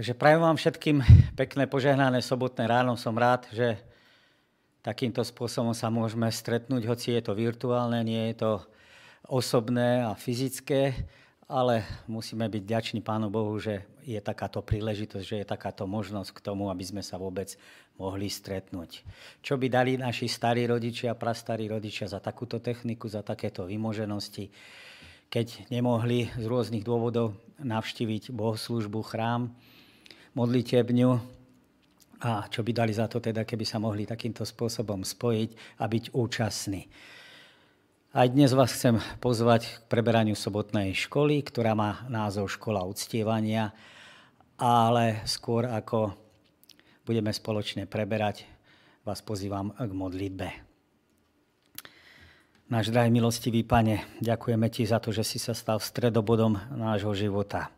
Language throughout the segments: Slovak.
Takže prajem vám všetkým pekné požehnané sobotné ráno. Som rád, že takýmto spôsobom sa môžeme stretnúť, hoci je to virtuálne, nie je to osobné a fyzické, ale musíme byť ďační Pánu Bohu, že je takáto príležitosť, že je takáto možnosť k tomu, aby sme sa vôbec mohli stretnúť. Čo by dali naši starí rodičia, prastarí rodičia za takúto techniku, za takéto vymoženosti, keď nemohli z rôznych dôvodov navštíviť bohoslužbu, chrám, modlitebňu a čo by dali za to teda, keby sa mohli takýmto spôsobom spojiť a byť účastní. Aj dnes vás chcem pozvať k preberaniu sobotnej školy, ktorá má názov Škola uctievania, ale skôr ako budeme spoločne preberať, vás pozývam k modlitbe. Náš drahý milostivý Pane, ďakujeme Ti za to, že si sa stal stredobodom nášho života.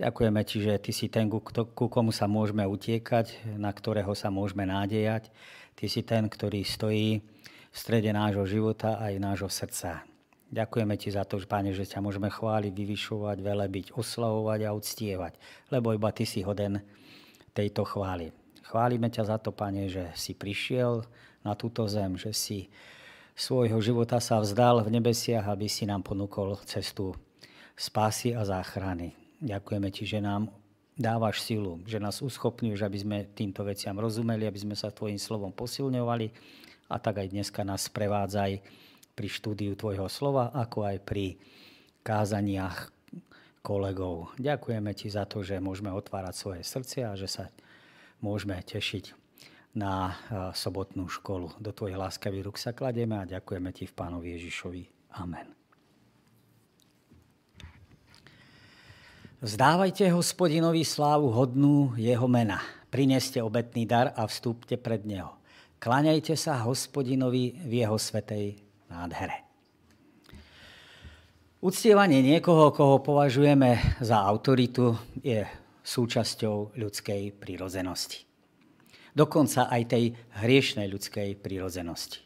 Ďakujeme Ti, že Ty si ten, ku komu sa môžeme utiekať, na ktorého sa môžeme nádejať. Ty si ten, ktorý stojí v strede nášho života aj nášho srdca. Ďakujeme Ti za to, Pane, že ťa môžeme chváliť, vyvyšovať, velebiť, oslavovať a uctievať, lebo iba Ty si hoden tejto chvály. Chválime ťa za to, Pane, že si prišiel na túto zem, že si svojho života sa vzdal v nebesiach, aby si nám ponúkol cestu spásy a záchrany. Ďakujeme ti, že nám dávaš silu, že nás uschopňuješ, aby sme týmto veciam rozumeli, aby sme sa tvojim slovom posilňovali a tak aj dneska nás prevádzaj pri štúdiu tvojho slova, ako aj pri kázaniach kolegov. Ďakujeme ti za to, že môžeme otvárať svoje srdce a že sa môžeme tešiť na sobotnú školu. Do tvojej láskavých rúk sa kladieme a ďakujeme ti v Pánovi Ježišovi. Amen. Vzdávajte hospodinovi slávu hodnú jeho mena. Prineste obetný dar a vstúpte pred neho. Klaňajte sa hospodinovi v jeho svetej nádhere. Uctievanie niekoho, koho považujeme za autoritu, je súčasťou ľudskej prírodzenosti. Dokonca aj tej hriešnej ľudskej prírodzenosti.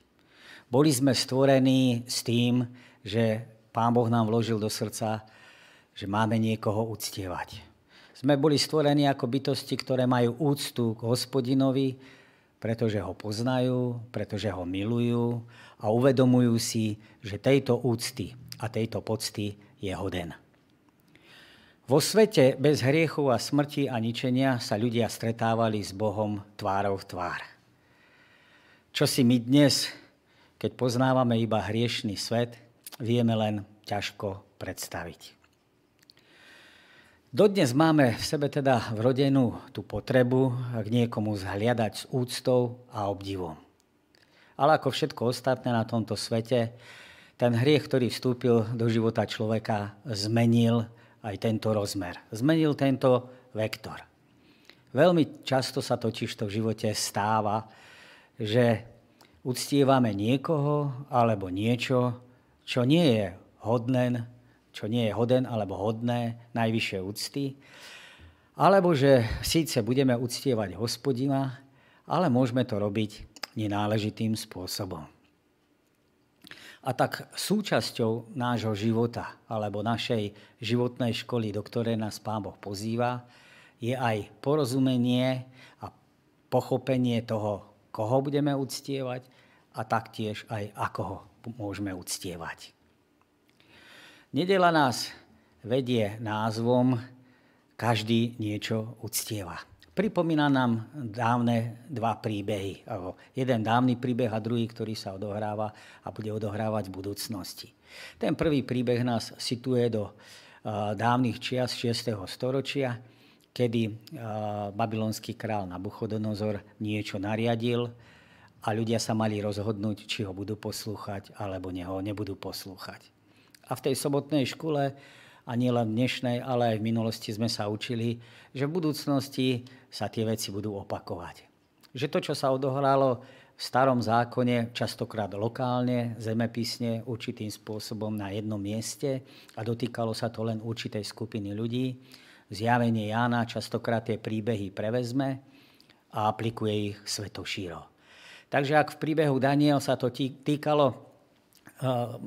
Boli sme stvorení s tým, že Pán Boh nám vložil do srdca že máme niekoho uctievať. Sme boli stvorení ako bytosti, ktoré majú úctu k hospodinovi, pretože ho poznajú, pretože ho milujú a uvedomujú si, že tejto úcty a tejto pocty je hoden. Vo svete bez hriechu a smrti a ničenia sa ľudia stretávali s Bohom tvárou v tvár. Čo si my dnes, keď poznávame iba hriešný svet, vieme len ťažko predstaviť. Dodnes máme v sebe teda vrodenú tú potrebu k niekomu zhliadať s úctou a obdivom. Ale ako všetko ostatné na tomto svete, ten hriech, ktorý vstúpil do života človeka, zmenil aj tento rozmer. Zmenil tento vektor. Veľmi často sa totiž to v živote stáva, že uctievame niekoho alebo niečo, čo nie je hodné čo nie je hoden alebo hodné najvyššie úcty. Alebo že síce budeme uctievať hospodina, ale môžeme to robiť nenáležitým spôsobom. A tak súčasťou nášho života alebo našej životnej školy, do ktorej nás Pán Boh pozýva, je aj porozumenie a pochopenie toho, koho budeme uctievať a taktiež aj ako ho môžeme uctievať. Nedela nás vedie názvom Každý niečo uctieva. Pripomína nám dávne dva príbehy. Jeden dávny príbeh a druhý, ktorý sa odohráva a bude odohrávať v budúcnosti. Ten prvý príbeh nás situuje do dávnych čias 6. storočia, kedy babylonský král Nabuchodonozor niečo nariadil a ľudia sa mali rozhodnúť, či ho budú poslúchať alebo ho nebudú poslúchať. A v tej sobotnej škole, a nielen dnešnej, ale aj v minulosti sme sa učili, že v budúcnosti sa tie veci budú opakovať. Že to, čo sa odohralo v starom zákone, častokrát lokálne, zemepisne, určitým spôsobom na jednom mieste a dotýkalo sa to len určitej skupiny ľudí, zjavenie Jána častokrát tie príbehy prevezme a aplikuje ich svetošíro. Takže ak v príbehu Daniel sa to týkalo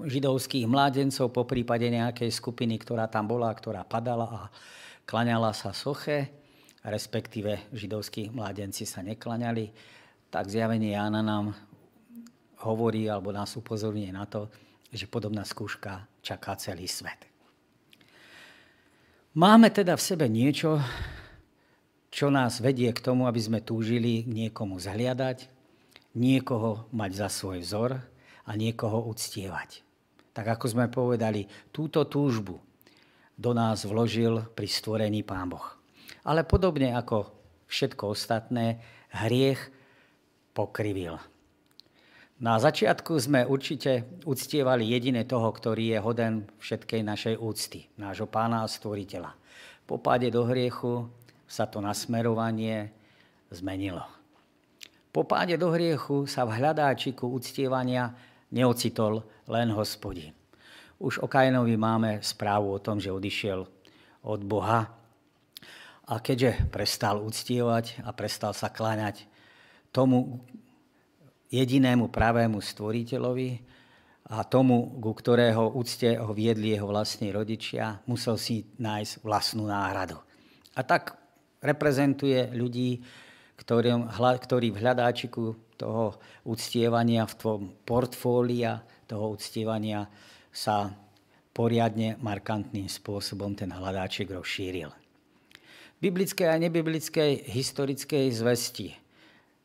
židovských mládencov, po prípade nejakej skupiny, ktorá tam bola, ktorá padala a klaňala sa soche, respektíve židovskí mládenci sa neklaňali, tak zjavenie Jána nám hovorí alebo nás upozorňuje na to, že podobná skúška čaká celý svet. Máme teda v sebe niečo, čo nás vedie k tomu, aby sme túžili niekomu zhliadať, niekoho mať za svoj vzor a niekoho uctievať. Tak ako sme povedali, túto túžbu do nás vložil pri stvorení Pán Boh. Ale podobne ako všetko ostatné, hriech pokrivil. Na začiatku sme určite uctievali jedine toho, ktorý je hoden všetkej našej úcty, nášho pána a stvoriteľa. Po páde do hriechu sa to nasmerovanie zmenilo. Po páde do hriechu sa v hľadáčiku uctievania neocitol len hospodin. Už o Kainovi máme správu o tom, že odišiel od Boha a keďže prestal uctievať a prestal sa kláňať tomu, jedinému pravému stvoriteľovi a tomu, ku ktorého úcte ho viedli jeho vlastní rodičia, musel si nájsť vlastnú náhradu. A tak reprezentuje ľudí, ktorí v hľadáčiku toho uctievania, v tom portfólia toho uctievania sa poriadne markantným spôsobom ten hľadáčik rozšíril. Biblické a nebiblickej historickej zvesti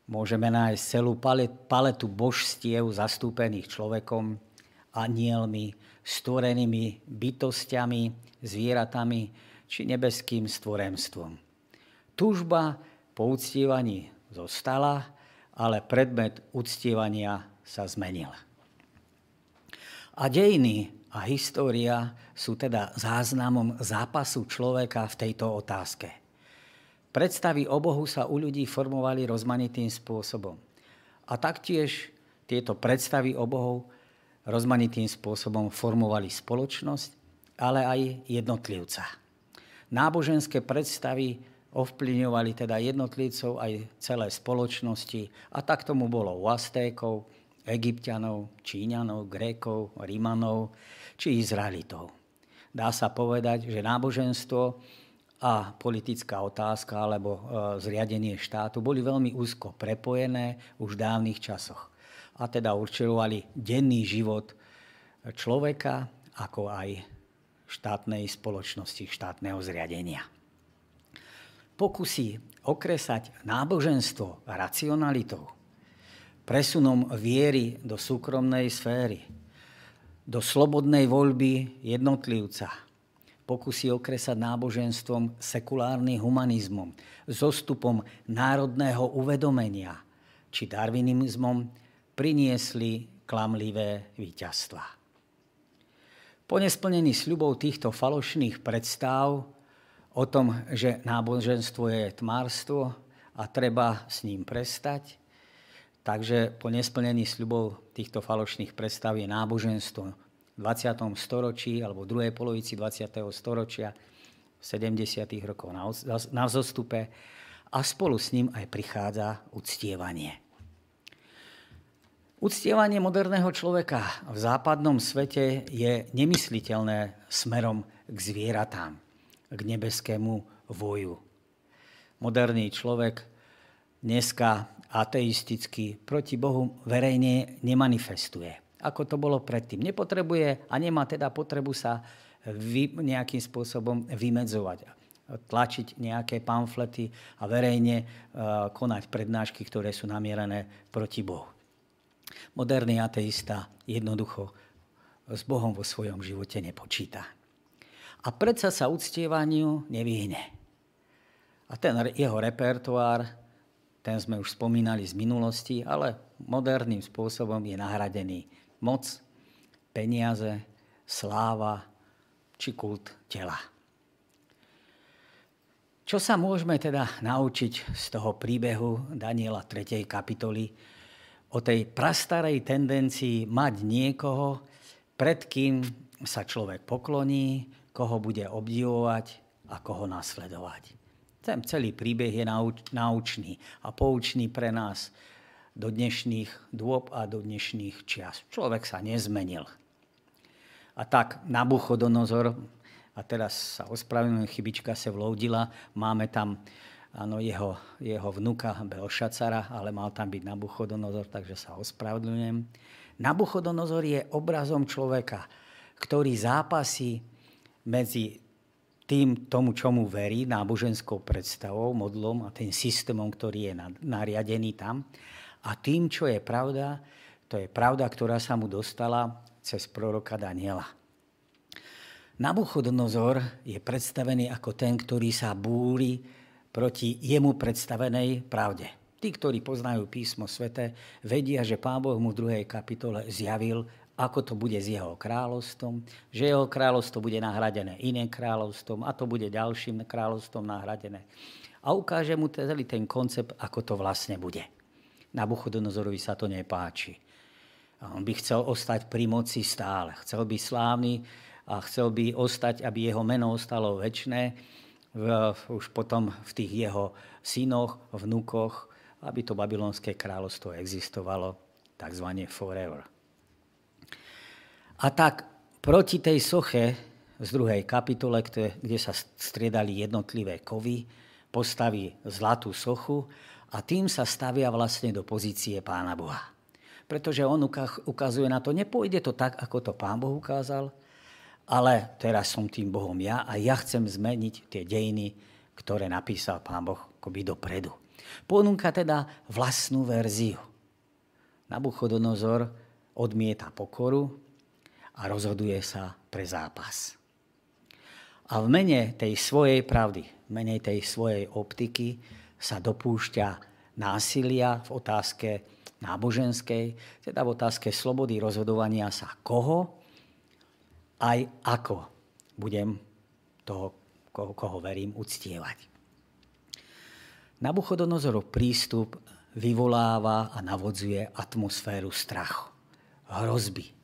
môžeme nájsť celú paletu božstiev zastúpených človekom, anielmi, stvorenými bytostiami, zvieratami či nebeským stvorenstvom. Túžba po uctievaní zostala, ale predmet uctievania sa zmenil. A dejiny a história sú teda záznamom zápasu človeka v tejto otázke – Predstavy o Bohu sa u ľudí formovali rozmanitým spôsobom. A taktiež tieto predstavy o Bohu rozmanitým spôsobom formovali spoločnosť, ale aj jednotlivca. Náboženské predstavy ovplyvňovali teda jednotlivcov aj celé spoločnosti a tak tomu bolo u Aztékov, Egyptianov, Číňanov, Grékov, Rímanov či Izraelitov. Dá sa povedať, že náboženstvo a politická otázka alebo e, zriadenie štátu boli veľmi úzko prepojené už v dávnych časoch. A teda určovali denný život človeka, ako aj štátnej spoločnosti, štátneho zriadenia. Pokusy okresať náboženstvo racionalitou, presunom viery do súkromnej sféry, do slobodnej voľby jednotlivca, pokusy okresať náboženstvom sekulárnym humanizmom, zostupom národného uvedomenia či darwinizmom priniesli klamlivé víťazstva. Po nesplnení sľubov týchto falošných predstav o tom, že náboženstvo je tmárstvo a treba s ním prestať, takže po nesplnení sľubov týchto falošných predstav je náboženstvo 20. storočí alebo v druhej polovici 20. storočia, 70. rokov na vzostupe a spolu s ním aj prichádza uctievanie. Uctievanie moderného človeka v západnom svete je nemysliteľné smerom k zvieratám, k nebeskému voju. Moderný človek dneska ateisticky proti Bohu verejne nemanifestuje ako to bolo predtým. Nepotrebuje a nemá teda potrebu sa vy, nejakým spôsobom vymedzovať tlačiť nejaké pamflety a verejne uh, konať prednášky, ktoré sú namierené proti Bohu. Moderný ateista jednoducho s Bohom vo svojom živote nepočíta. A predsa sa uctievaniu nevyhne. A ten jeho repertoár, ten sme už spomínali z minulosti, ale moderným spôsobom je nahradený moc, peniaze, sláva či kult tela. Čo sa môžeme teda naučiť z toho príbehu Daniela 3. kapitoly o tej prastarej tendencii mať niekoho, pred kým sa človek pokloní, koho bude obdivovať a koho nasledovať. Ten celý príbeh je naučný a poučný pre nás do dnešných dôb a do dnešných čias. Človek sa nezmenil. A tak Nabuchodonozor, a teraz sa ospravedlňujem, chybička sa vloudila, máme tam áno, jeho, jeho vnuka Belšacara, ale mal tam byť Nabuchodonozor, takže sa ospravedlňujem. Nabuchodonozor je obrazom človeka, ktorý zápasí medzi tým, tomu, čomu verí, náboženskou predstavou, modlom a tým systémom, ktorý je nariadený tam. A tým, čo je pravda, to je pravda, ktorá sa mu dostala cez proroka Daniela. Nabuchodonozor je predstavený ako ten, ktorý sa búri proti jemu predstavenej pravde. Tí, ktorí poznajú písmo svete, vedia, že Pán Boh mu v druhej kapitole zjavil, ako to bude s jeho kráľovstvom, že jeho kráľovstvo bude nahradené iným kráľovstvom a to bude ďalším kráľovstvom nahradené. A ukáže mu celý ten koncept, ako to vlastne bude. Nabuchodonozorovi sa to nepáči. On by chcel ostať pri moci stále. Chcel byť slávny a chcel by ostať, aby jeho meno ostalo väčšné v, už potom v tých jeho synoch, vnukoch, aby to babylonské kráľovstvo existovalo takzvané forever. A tak proti tej soche z druhej kapitole, kde sa striedali jednotlivé kovy, postaví zlatú sochu a tým sa stavia vlastne do pozície Pána Boha. Pretože on ukazuje na to, nepôjde to tak, ako to Pán Boh ukázal, ale teraz som tým Bohom ja a ja chcem zmeniť tie dejiny, ktoré napísal Pán Boh akoby dopredu. Ponúka teda vlastnú verziu. Nabuchodonozor odmieta pokoru a rozhoduje sa pre zápas. A v mene tej svojej pravdy, v mene tej svojej optiky sa dopúšťa násilia v otázke náboženskej, teda v otázke slobody rozhodovania sa koho aj ako budem toho, koho, koho verím, uctievať. Nabuchodonozorov prístup vyvoláva a navodzuje atmosféru strachu, hrozby.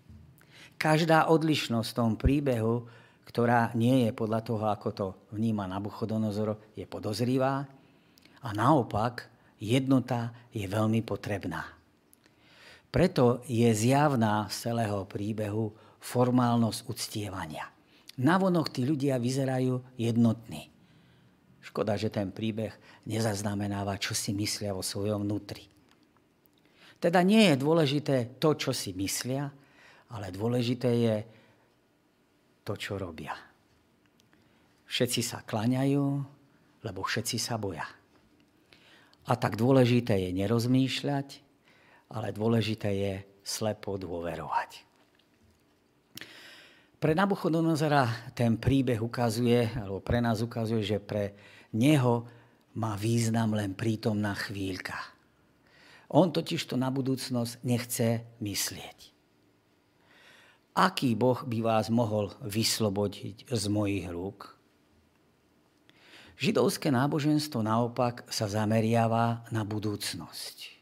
Každá odlišnosť v tom príbehu, ktorá nie je podľa toho, ako to vníma Nabuchodonozor, je podozrivá a naopak jednota je veľmi potrebná. Preto je zjavná z celého príbehu formálnosť uctievania. Navonok tí ľudia vyzerajú jednotní. Škoda, že ten príbeh nezaznamenáva, čo si myslia vo svojom vnútri. Teda nie je dôležité to, čo si myslia, ale dôležité je to, čo robia. Všetci sa klaňajú, lebo všetci sa boja. A tak dôležité je nerozmýšľať, ale dôležité je slepo dôverovať. Pre Nabuchodonozora ten príbeh ukazuje, alebo pre nás ukazuje, že pre neho má význam len prítomná chvíľka. On totiž to na budúcnosť nechce myslieť. Aký Boh by vás mohol vyslobodiť z mojich rúk? Židovské náboženstvo naopak sa zameriava na budúcnosť.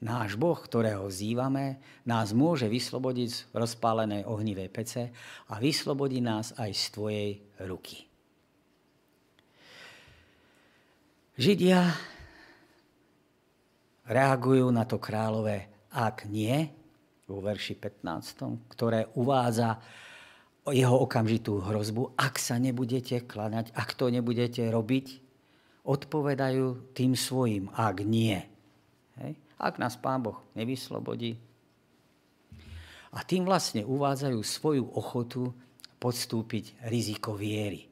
Náš Boh, ktorého vzývame, nás môže vyslobodiť z rozpálenej ohnivej pece a vyslobodí nás aj z tvojej ruky. Židia reagujú na to kráľové ak nie, vo verši 15, ktoré uvádza jeho okamžitú hrozbu, ak sa nebudete klanať, ak to nebudete robiť, odpovedajú tým svojim, ak nie. Hej? ak nás Pán Boh nevyslobodí. A tým vlastne uvádzajú svoju ochotu podstúpiť riziko viery.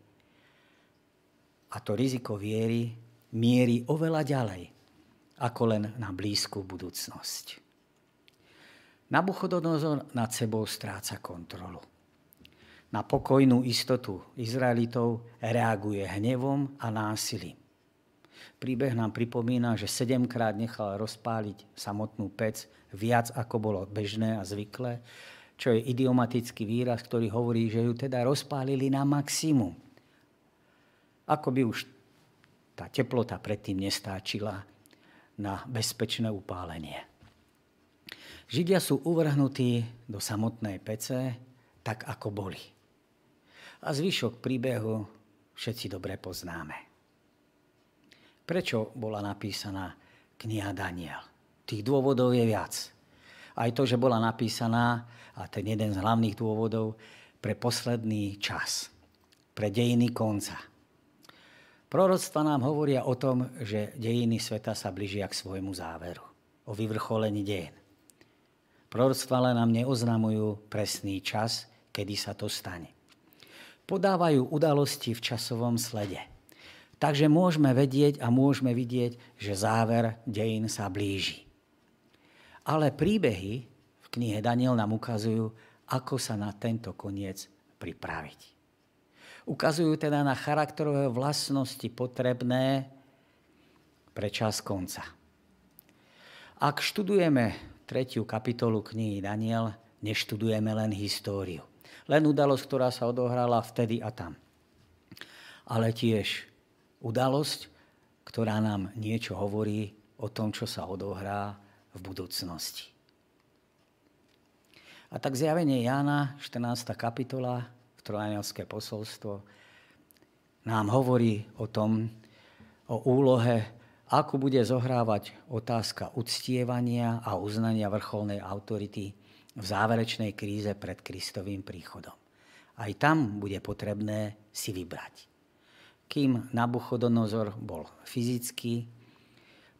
A to riziko viery mierí oveľa ďalej, ako len na blízku budúcnosť. Nabuchodonozor nad sebou stráca kontrolu. Na pokojnú istotu Izraelitov reaguje hnevom a násilím. Príbeh nám pripomína, že sedemkrát nechal rozpáliť samotnú pec viac ako bolo bežné a zvyklé, čo je idiomatický výraz, ktorý hovorí, že ju teda rozpálili na maximum. Ako by už tá teplota predtým nestáčila na bezpečné upálenie. Židia sú uvrhnutí do samotnej pece, tak ako boli. A zvyšok príbehu všetci dobre poznáme. Prečo bola napísaná kniha Daniel? Tých dôvodov je viac. Aj to, že bola napísaná, a ten jeden z hlavných dôvodov, pre posledný čas, pre dejiny konca. Proroctva nám hovoria o tom, že dejiny sveta sa blížia k svojmu záveru, o vyvrcholení dejín. Proroctva nám neoznamujú presný čas, kedy sa to stane. Podávajú udalosti v časovom slede. Takže môžeme vedieť a môžeme vidieť, že záver dejín sa blíži. Ale príbehy v knihe Daniel nám ukazujú, ako sa na tento koniec pripraviť. Ukazujú teda na charakterové vlastnosti potrebné pre čas konca. Ak študujeme tretiu kapitolu knihy Daniel, neštudujeme len históriu. Len udalosť, ktorá sa odohrala vtedy a tam. Ale tiež udalosť, ktorá nám niečo hovorí o tom, čo sa odohrá v budúcnosti. A tak zjavenie Jána, 14. kapitola, v trojanielské posolstvo, nám hovorí o tom, o úlohe, ako bude zohrávať otázka uctievania a uznania vrcholnej autority v záverečnej kríze pred Kristovým príchodom. Aj tam bude potrebné si vybrať. Kým Nabuchodonozor bol fyzicky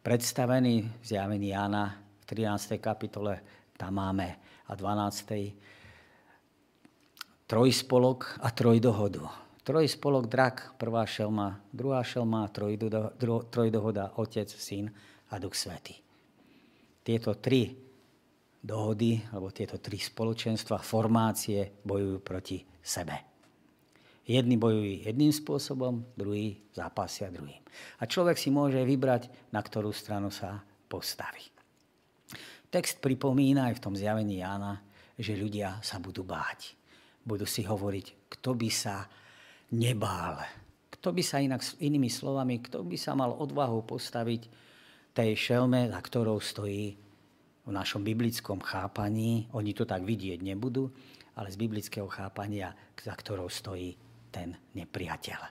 predstavený v zjavení Jána v 13. kapitole, tam máme a 12. Trojspolok a trojdohodu. Trojspolok drak, prvá šelma, druhá šelma, trojdohoda, otec, syn a duch svetý. Tieto tri dohody, alebo tieto tri spoločenstva, formácie bojujú proti sebe. Jedni bojujú jedným spôsobom, druhý zápasia druhým. A človek si môže vybrať, na ktorú stranu sa postaví. Text pripomína aj v tom zjavení Jána, že ľudia sa budú báť. Budú si hovoriť, kto by sa nebál. Kto by sa inak, inými slovami, kto by sa mal odvahu postaviť tej šelme, za ktorou stojí v našom biblickom chápaní. Oni to tak vidieť nebudú, ale z biblického chápania, za ktorou stojí ten nepriateľ.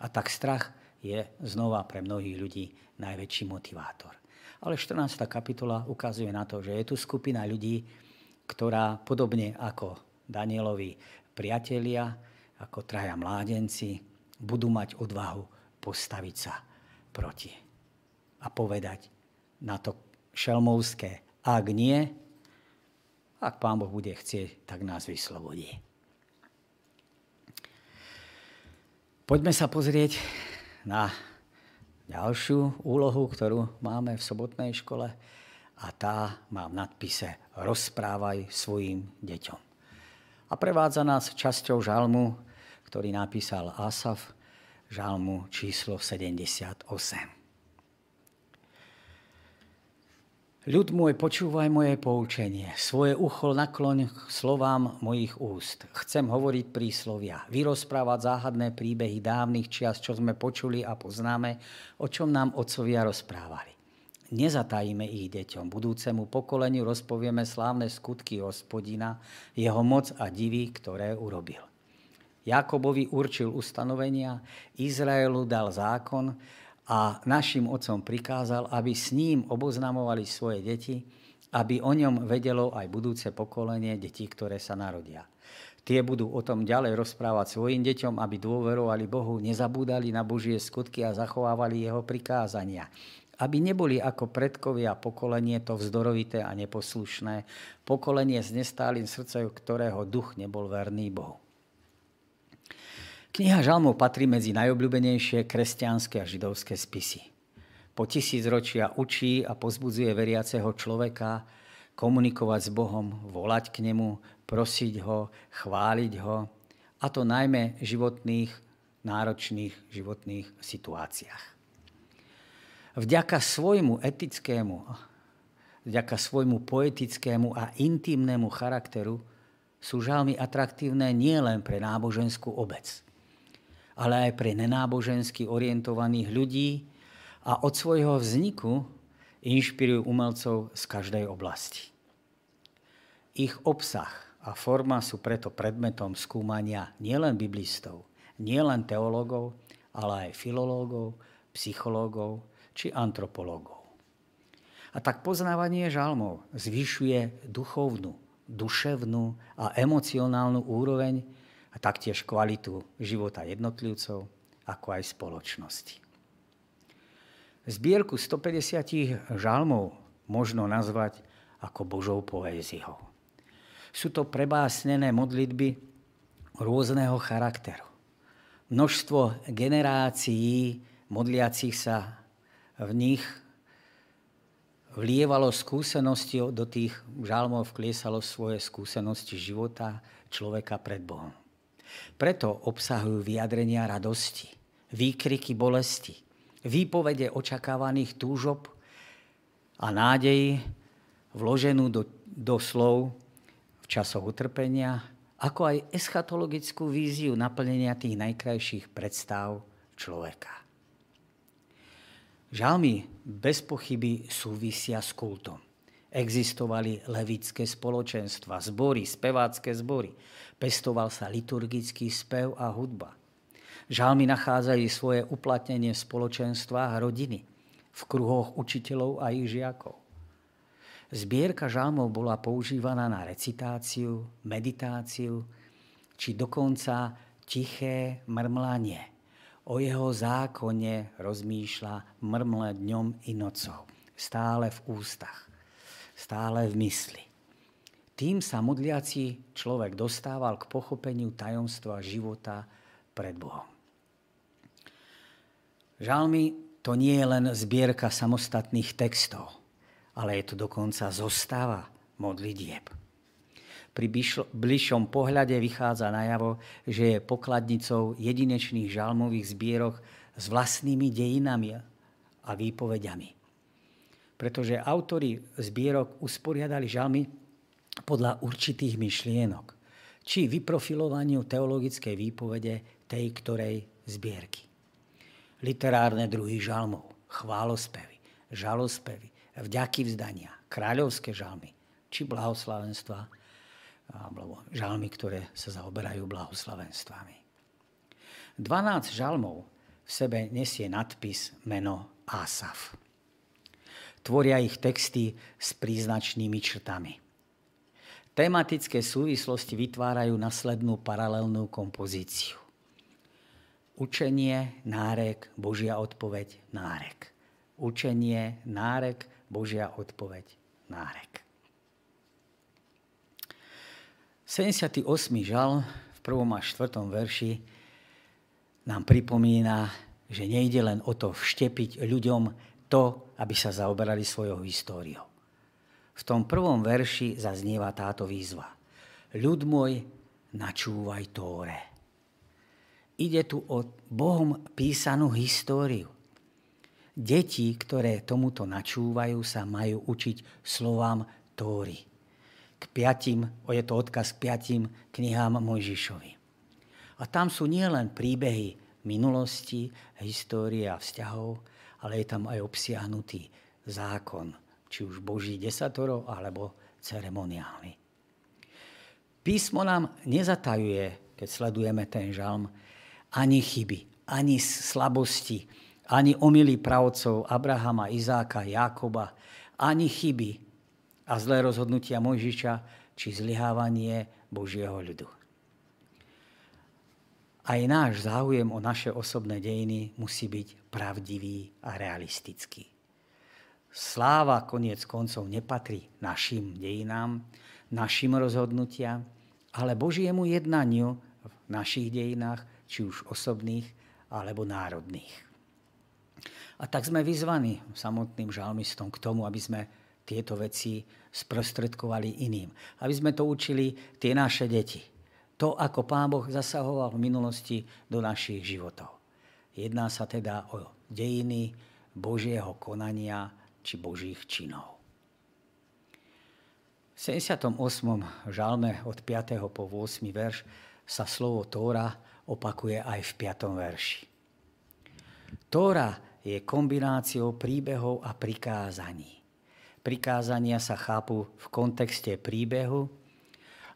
A tak strach je znova pre mnohých ľudí najväčší motivátor. Ale 14. kapitola ukazuje na to, že je tu skupina ľudí, ktorá podobne ako Danielovi priatelia, ako traja mládenci, budú mať odvahu postaviť sa proti. A povedať na to šelmovské, ak nie, ak Pán Boh bude chcieť, tak nás vyslobodí. Poďme sa pozrieť na ďalšiu úlohu, ktorú máme v sobotnej škole a tá má v nadpise Rozprávaj svojim deťom. A prevádza nás časťou žalmu, ktorý napísal Asaf, žalmu číslo 78. Ľud môj, počúvaj moje poučenie, svoje ucho nakloň k slovám mojich úst. Chcem hovoriť príslovia, vyrozprávať záhadné príbehy dávnych čias, čo sme počuli a poznáme, o čom nám otcovia rozprávali. Nezatajíme ich deťom, budúcemu pokoleniu rozpovieme slávne skutky hospodina, jeho moc a divy, ktoré urobil. Jakobovi určil ustanovenia, Izraelu dal zákon, a našim otcom prikázal, aby s ním oboznamovali svoje deti, aby o ňom vedelo aj budúce pokolenie detí, ktoré sa narodia. Tie budú o tom ďalej rozprávať svojim deťom, aby dôverovali Bohu, nezabúdali na Božie skutky a zachovávali jeho prikázania. Aby neboli ako predkovia pokolenie to vzdorovité a neposlušné, pokolenie s nestálým srdcom, ktorého duch nebol verný Bohu. Kniha Žalmov patrí medzi najobľúbenejšie kresťanské a židovské spisy. Po tisícročia učí a pozbudzuje veriaceho človeka komunikovať s Bohom, volať k nemu, prosiť ho, chváliť ho, a to najmä životných, náročných životných situáciách. Vďaka svojmu etickému, vďaka svojmu poetickému a intimnému charakteru sú žalmy atraktívne nielen pre náboženskú obec, ale aj pre nenábožensky orientovaných ľudí a od svojho vzniku inšpirujú umelcov z každej oblasti. Ich obsah a forma sú preto predmetom skúmania nielen biblistov, nielen teológov, ale aj filológov, psychológov či antropológov. A tak poznávanie žalmov zvyšuje duchovnú, duševnú a emocionálnu úroveň a taktiež kvalitu života jednotlivcov ako aj spoločnosti. Zbierku 150 žalmov možno nazvať ako Božou poéziou. Sú to prebásnené modlitby rôzneho charakteru. Množstvo generácií modliacich sa v nich vlievalo skúsenosti do tých žalmov, vkliesalo svoje skúsenosti života človeka pred Bohom. Preto obsahujú vyjadrenia radosti, výkriky bolesti, výpovede očakávaných túžob a nádeji vloženú do, do slov v časoch utrpenia, ako aj eschatologickú víziu naplnenia tých najkrajších predstav človeka. Žalmy bez pochyby súvisia s kultom. Existovali levické spoločenstva, zbory, spevácké zbory. Pestoval sa liturgický spev a hudba. Žalmy nachádzajú svoje uplatnenie v spoločenstvách a rodiny, v kruhoch učiteľov a ich žiakov. Zbierka žalmov bola používaná na recitáciu, meditáciu, či dokonca tiché mrmlanie. O jeho zákone rozmýšľa mrmle dňom i nocou, stále v ústach, stále v mysli. Tým sa modliaci človek dostával k pochopeniu tajomstva života pred Bohom. Žalmy to nie je len zbierka samostatných textov, ale je to dokonca zostava modlitieb. Pri bližšom pohľade vychádza najavo, že je pokladnicou jedinečných žalmových zbierok s vlastnými dejinami a výpovediami. Pretože autori zbierok usporiadali žalmy podľa určitých myšlienok, či vyprofilovaniu teologickej výpovede tej ktorej zbierky literárne druhy žalmov, chválospevy, žalospevy, vďaky vzdania, kráľovské žalmy či blahoslavenstva, alebo žalmy, ktoré sa zaoberajú blahoslavenstvami. 12 žalmov v sebe nesie nadpis meno Asaf. Tvoria ich texty s príznačnými črtami. Tematické súvislosti vytvárajú naslednú paralelnú kompozíciu. Učenie, nárek, Božia odpoveď, nárek. Učenie, nárek, Božia odpoveď, nárek. 78. žal v 1. a 4. verši nám pripomína, že nejde len o to vštepiť ľuďom to, aby sa zaoberali svojou históriou. V tom prvom verši zaznieva táto výzva. Ľud môj, načúvaj Tóre. Ide tu o Bohom písanú históriu. Deti, ktoré tomuto načúvajú, sa majú učiť slovám Tóry. K piatim, je to odkaz k piatim knihám Mojžišovi. A tam sú nielen príbehy minulosti, histórie a vzťahov, ale je tam aj obsiahnutý zákon, či už Boží desatoro, alebo ceremoniálny. Písmo nám nezatajuje, keď sledujeme ten žalm, ani chyby, ani slabosti, ani omily pravcov Abrahama, Izáka, Jakoba, ani chyby a zlé rozhodnutia Mojžiša či zlyhávanie Božieho ľudu. Aj náš záujem o naše osobné dejiny musí byť pravdivý a realistický. Sláva koniec koncov nepatrí našim dejinám, našim rozhodnutiam, ale Božiemu jednaniu v našich dejinách či už osobných alebo národných. A tak sme vyzvaní samotným žalmistom k tomu, aby sme tieto veci sprostredkovali iným. Aby sme to učili tie naše deti. To, ako Pán Boh zasahoval v minulosti do našich životov. Jedná sa teda o dejiny Božieho konania či Božích činov. V 78. žalme od 5. po 8. verš sa slovo Tóra opakuje aj v 5. verši. Tóra je kombináciou príbehov a prikázaní. Prikázania sa chápu v kontexte príbehu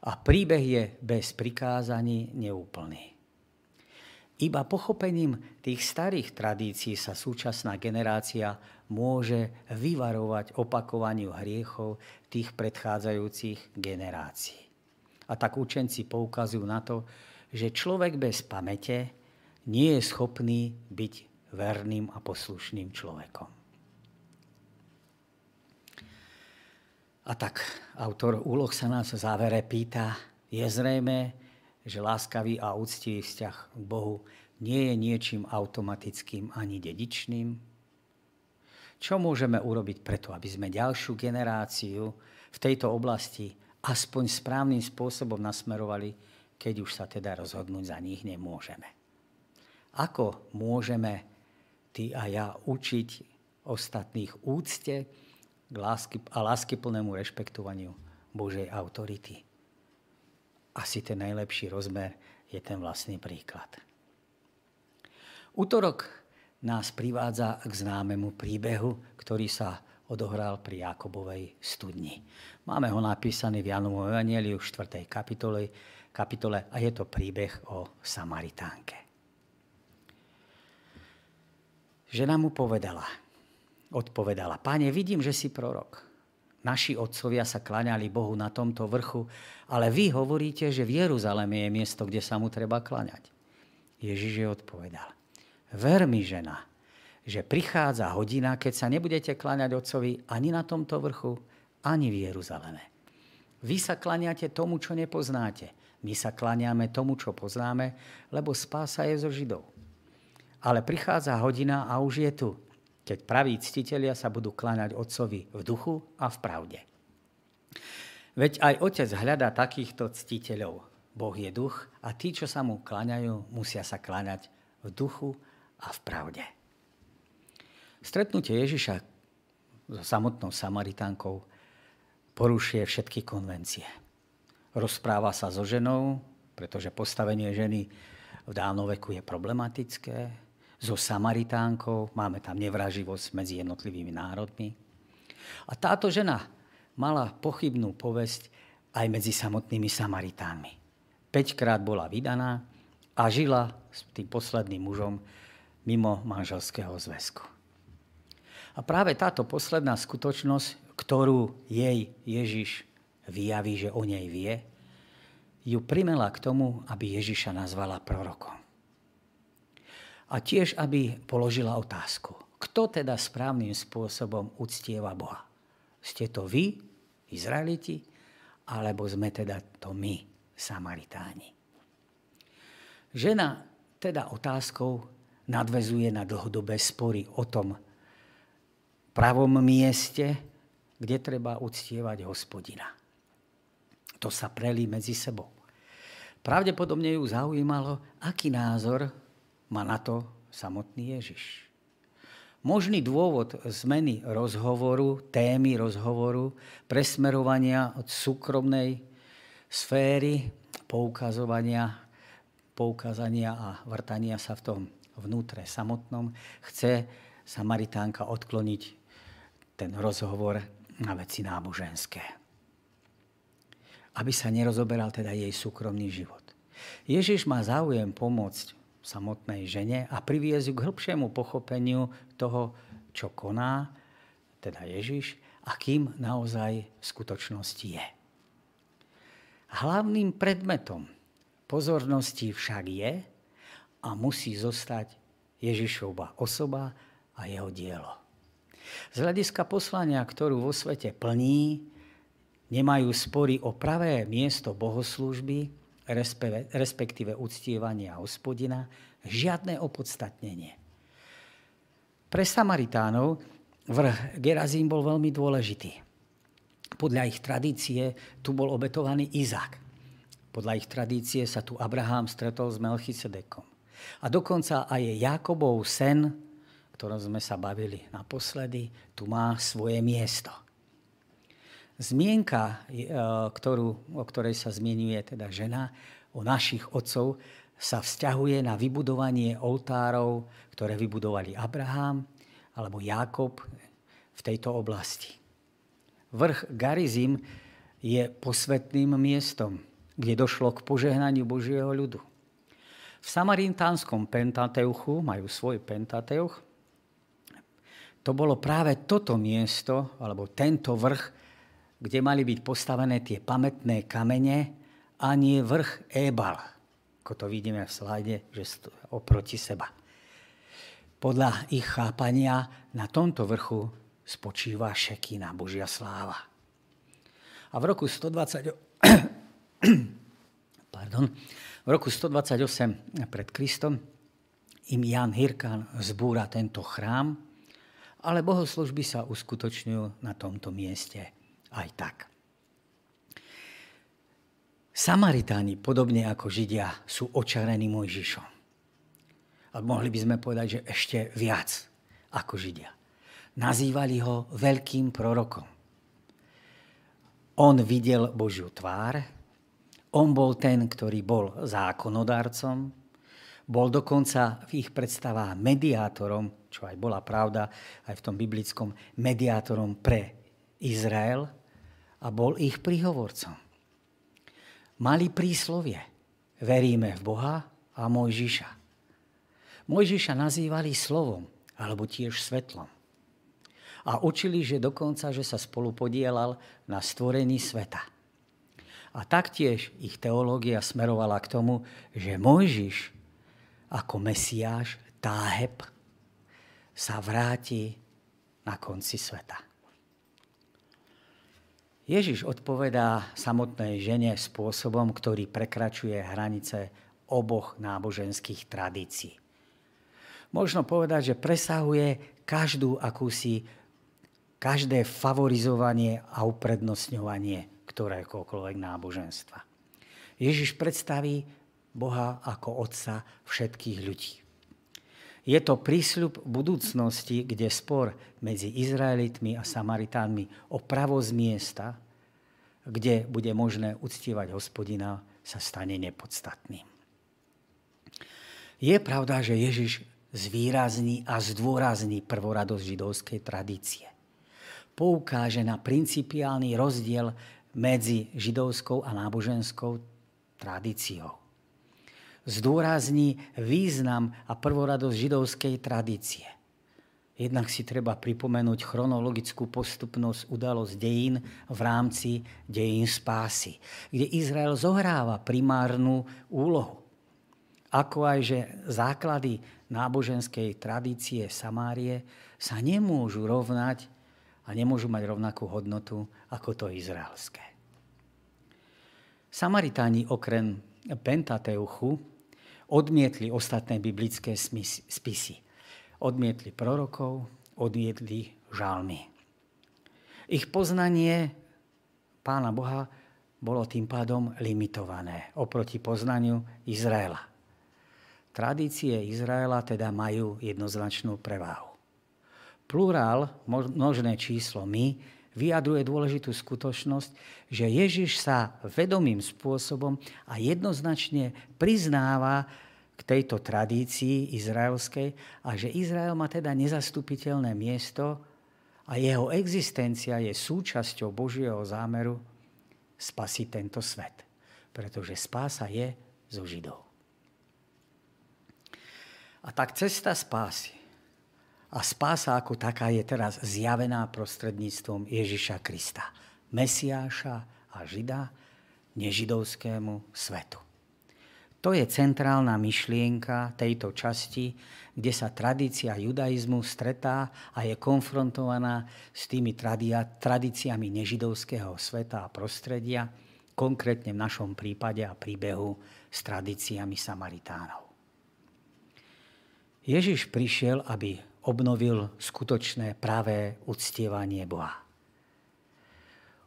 a príbeh je bez prikázaní neúplný. Iba pochopením tých starých tradícií sa súčasná generácia môže vyvarovať opakovaniu hriechov tých predchádzajúcich generácií. A tak učenci poukazujú na to, že človek bez pamäte nie je schopný byť verným a poslušným človekom. A tak autor úloh sa nás v závere pýta, je zrejme, že láskavý a úctivý vzťah k Bohu nie je niečím automatickým ani dedičným? Čo môžeme urobiť preto, aby sme ďalšiu generáciu v tejto oblasti aspoň správnym spôsobom nasmerovali, keď už sa teda rozhodnúť za nich nemôžeme? Ako môžeme ty a ja učiť ostatných úcte, a láskyplnému rešpektovaniu Božej autority. Asi ten najlepší rozmer je ten vlastný príklad. Útorok nás privádza k známemu príbehu, ktorý sa odohral pri Jakobovej studni. Máme ho napísaný v Janovom Evangeliu v 4. kapitole, kapitole a je to príbeh o Samaritánke. Žena mu povedala, odpovedala, páne, vidím, že si prorok. Naši otcovia sa klaňali Bohu na tomto vrchu, ale vy hovoríte, že v Jeruzaleme je miesto, kde sa mu treba klaňať. Ježiš je odpovedal. Ver mi, žena, že prichádza hodina, keď sa nebudete klaňať otcovi ani na tomto vrchu, ani v Jeruzaleme. Vy sa klaniate tomu, čo nepoznáte. My sa klaniame tomu, čo poznáme, lebo spása je zo Židov. Ale prichádza hodina a už je tu, keď praví ctitelia sa budú kláňať Otcovi v duchu a v pravde. Veď aj Otec hľadá takýchto ctiteľov. Boh je duch a tí, čo sa mu kláňajú, musia sa kláňať v duchu a v pravde. Stretnutie Ježiša so samotnou Samaritánkou porušuje všetky konvencie. Rozpráva sa so ženou, pretože postavenie ženy v dánoveku je problematické so Samaritánkou, máme tam nevraživosť medzi jednotlivými národmi. A táto žena mala pochybnú povesť aj medzi samotnými Samaritánmi. Peťkrát bola vydaná a žila s tým posledným mužom mimo manželského zväzku. A práve táto posledná skutočnosť, ktorú jej Ježiš vyjaví, že o nej vie, ju primela k tomu, aby Ježiša nazvala prorokom a tiež, aby položila otázku. Kto teda správnym spôsobom uctieva Boha? Ste to vy, Izraeliti, alebo sme teda to my, Samaritáni? Žena teda otázkou nadvezuje na dlhodobé spory o tom pravom mieste, kde treba uctievať hospodina. To sa prelí medzi sebou. Pravdepodobne ju zaujímalo, aký názor má na to samotný Ježiš. Možný dôvod zmeny rozhovoru, témy rozhovoru, presmerovania od súkromnej sféry, poukazovania, poukazania a vrtania sa v tom vnútre samotnom, chce Samaritánka odkloniť ten rozhovor na veci náboženské. Aby sa nerozoberal teda jej súkromný život. Ježiš má záujem pomôcť samotnej žene a priviesť k hĺbšiemu pochopeniu toho, čo koná, teda Ježiš, a kým naozaj v skutočnosti je. Hlavným predmetom pozornosti však je a musí zostať Ježišova osoba a jeho dielo. Z hľadiska poslania, ktorú vo svete plní, nemajú spory o pravé miesto bohoslúžby, respektíve uctievania hospodina, žiadne opodstatnenie. Pre Samaritánov vrch Gerazín bol veľmi dôležitý. Podľa ich tradície tu bol obetovaný Izák. Podľa ich tradície sa tu Abraham stretol s Melchisedekom. A dokonca aj Jakobov sen, ktorom sme sa bavili naposledy, tu má svoje miesto. Zmienka, e, ktorú, o ktorej sa zmienuje teda žena, o našich otcov, sa vzťahuje na vybudovanie oltárov, ktoré vybudovali Abraham alebo Jakob v tejto oblasti. Vrch Garizim je posvetným miestom, kde došlo k požehnaniu Božieho ľudu. V samaritánskom Pentateuchu, majú svoj Pentateuch, to bolo práve toto miesto, alebo tento vrch, kde mali byť postavené tie pamätné kamene a nie vrch Ebal, ako to vidíme v slajde, že oproti seba. Podľa ich chápania na tomto vrchu spočíva šekina, Božia sláva. A v roku 120... Pardon. V roku 128 pred Kristom im Jan Hirkan zbúra tento chrám, ale bohoslužby sa uskutočňujú na tomto mieste aj tak. Samaritáni, podobne ako Židia, sú očarení Mojžišom. A mohli by sme povedať, že ešte viac ako Židia. Nazývali ho veľkým prorokom. On videl Božiu tvár, on bol ten, ktorý bol zákonodárcom, bol dokonca v ich predstavách mediátorom, čo aj bola pravda aj v tom biblickom, mediátorom pre Izrael a bol ich príhovorcom. Mali príslovie. Veríme v Boha a Mojžiša. Mojžiša nazývali slovom alebo tiež svetlom. A učili, že dokonca, že sa spolu podielal na stvorení sveta. A taktiež ich teológia smerovala k tomu, že Mojžiš ako Mesiáš, Táheb, sa vráti na konci sveta. Ježiš odpovedá samotnej žene spôsobom, ktorý prekračuje hranice oboch náboženských tradícií. Možno povedať, že presahuje každú akúsi, každé favorizovanie a uprednostňovanie ktoréhokoľvek náboženstva. Ježiš predstaví Boha ako Otca všetkých ľudí. Je to prísľub budúcnosti, kde spor medzi Izraelitmi a Samaritánmi o pravo z miesta, kde bude možné uctievať hospodina, sa stane nepodstatným. Je pravda, že Ježiš zvýrazní a zdôrazní prvoradosť židovskej tradície. Poukáže na principiálny rozdiel medzi židovskou a náboženskou tradíciou zdôrazní význam a prvoradosť židovskej tradície. Jednak si treba pripomenúť chronologickú postupnosť udalosť dejín v rámci dejín spásy, kde Izrael zohráva primárnu úlohu. Ako aj, že základy náboženskej tradície Samárie sa nemôžu rovnať a nemôžu mať rovnakú hodnotu ako to izraelské. Samaritáni okrem Pentateuchu odmietli ostatné biblické spisy. Odmietli prorokov, odmietli žalmy. Ich poznanie pána Boha bolo tým pádom limitované oproti poznaniu Izraela. Tradície Izraela teda majú jednoznačnú prevahu. Plurál, množné číslo my, vyjadruje dôležitú skutočnosť, že Ježiš sa vedomým spôsobom a jednoznačne priznáva k tejto tradícii izraelskej a že Izrael má teda nezastupiteľné miesto a jeho existencia je súčasťou Božieho zámeru spasiť tento svet. Pretože spása je zo Židov. A tak cesta spásy a spása ako taká je teraz zjavená prostredníctvom Ježiša Krista, Mesiáša a Žida nežidovskému svetu. To je centrálna myšlienka tejto časti, kde sa tradícia judaizmu stretá a je konfrontovaná s tými tradíciami nežidovského sveta a prostredia, konkrétne v našom prípade a príbehu s tradíciami Samaritánov. Ježiš prišiel, aby obnovil skutočné pravé uctievanie Boha.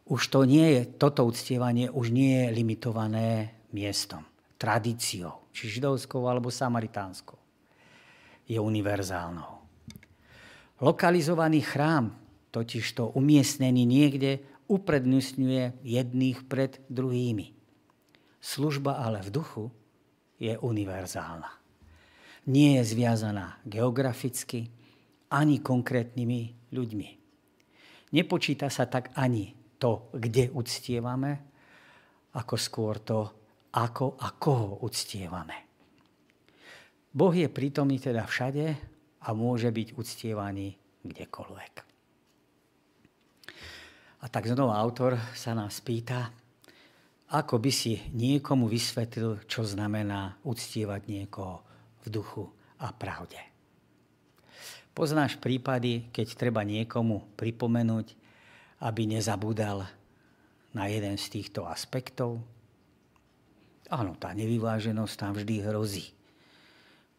Už to nie je, toto uctievanie už nie je limitované miestom, tradíciou, či židovskou alebo samaritánskou. Je univerzálnou. Lokalizovaný chrám, totižto umiestnený niekde, uprednostňuje jedných pred druhými. Služba ale v duchu je univerzálna. Nie je zviazaná geograficky, ani konkrétnymi ľuďmi. Nepočíta sa tak ani to, kde uctievame, ako skôr to, ako a koho uctievame. Boh je prítomný teda všade a môže byť uctievaný kdekoľvek. A tak znova autor sa nás pýta, ako by si niekomu vysvetlil, čo znamená uctievať niekoho v duchu a pravde. Poznáš prípady, keď treba niekomu pripomenúť, aby nezabúdal na jeden z týchto aspektov? Áno, tá nevyváženosť tam vždy hrozí.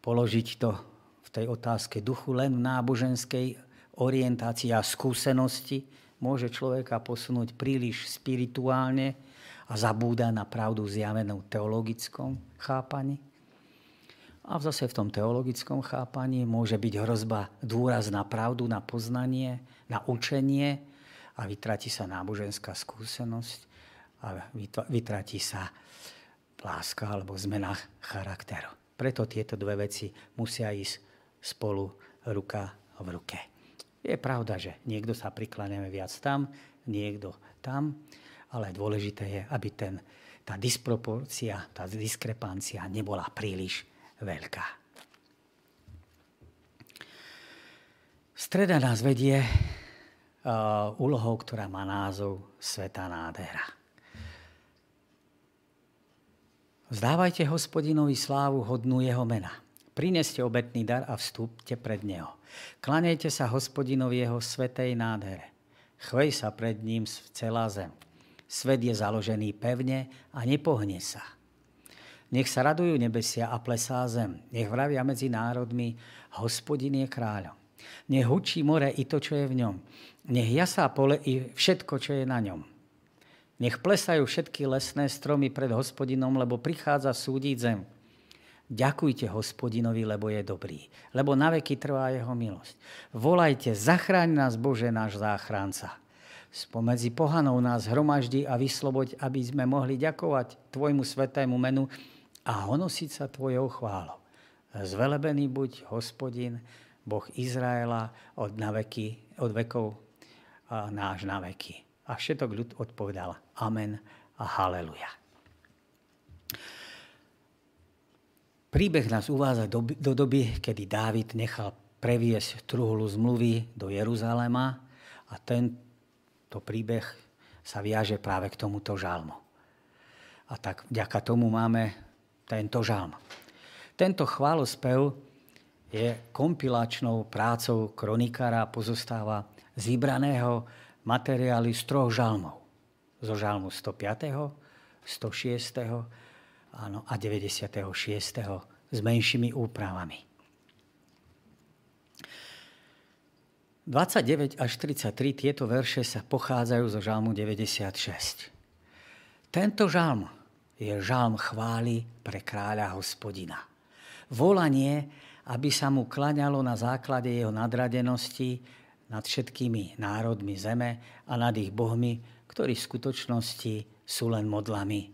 Položiť to v tej otázke duchu len v náboženskej orientácii a skúsenosti môže človeka posunúť príliš spirituálne, a zabúda na pravdu zjavenú teologickom chápaní. A zase v tom teologickom chápaní môže byť hrozba dôraz na pravdu, na poznanie, na učenie a vytratí sa náboženská skúsenosť a vytratí sa láska alebo zmena charakteru. Preto tieto dve veci musia ísť spolu ruka v ruke. Je pravda, že niekto sa prikláňame viac tam, niekto tam, ale dôležité je, aby ten, tá disproporcia, tá diskrepancia nebola príliš veľká. Streda nás vedie uh, úlohou, ktorá má názov Sveta nádhera. Vzdávajte hospodinovi slávu hodnú jeho mena. Prineste obetný dar a vstúpte pred neho. Klanejte sa hospodinovi jeho svetej nádhere. Chvej sa pred ním celá zem. Svet je založený pevne a nepohne sa. Nech sa radujú nebesia a plesá zem. Nech vravia medzi národmi, hospodin je kráľom. Nech hučí more i to, čo je v ňom. Nech jasá pole i všetko, čo je na ňom. Nech plesajú všetky lesné stromy pred hospodinom, lebo prichádza súdiť zem. Ďakujte hospodinovi, lebo je dobrý, lebo naveky trvá jeho milosť. Volajte, zachráň nás Bože, náš záchranca spomedzi pohanov nás hromaždi a vysloboď, aby sme mohli ďakovať Tvojmu svetému menu a honosiť sa Tvojou chválou. Zvelebený buď hospodin, Boh Izraela od, naveky, od vekov náš na veky. A všetok ľud odpovedal Amen a Haleluja. Príbeh nás uvádza do, do doby, kedy Dávid nechal previesť truhlu zmluvy do Jeruzalema a ten, to príbeh sa viaže práve k tomuto žalmu. A tak vďaka tomu máme tento žalm. Tento chválospev je kompilačnou prácou kronikára a pozostáva z vybraného materiálu z troch žalmov. Zo žalmu 105., 106. Áno, a 96. s menšími úpravami. 29 až 33 tieto verše sa pochádzajú zo žalmu 96. Tento žalm je žalm chvály pre kráľa hospodina. Volanie, aby sa mu klaňalo na základe jeho nadradenosti nad všetkými národmi zeme a nad ich bohmi, ktorí v skutočnosti sú len modlami.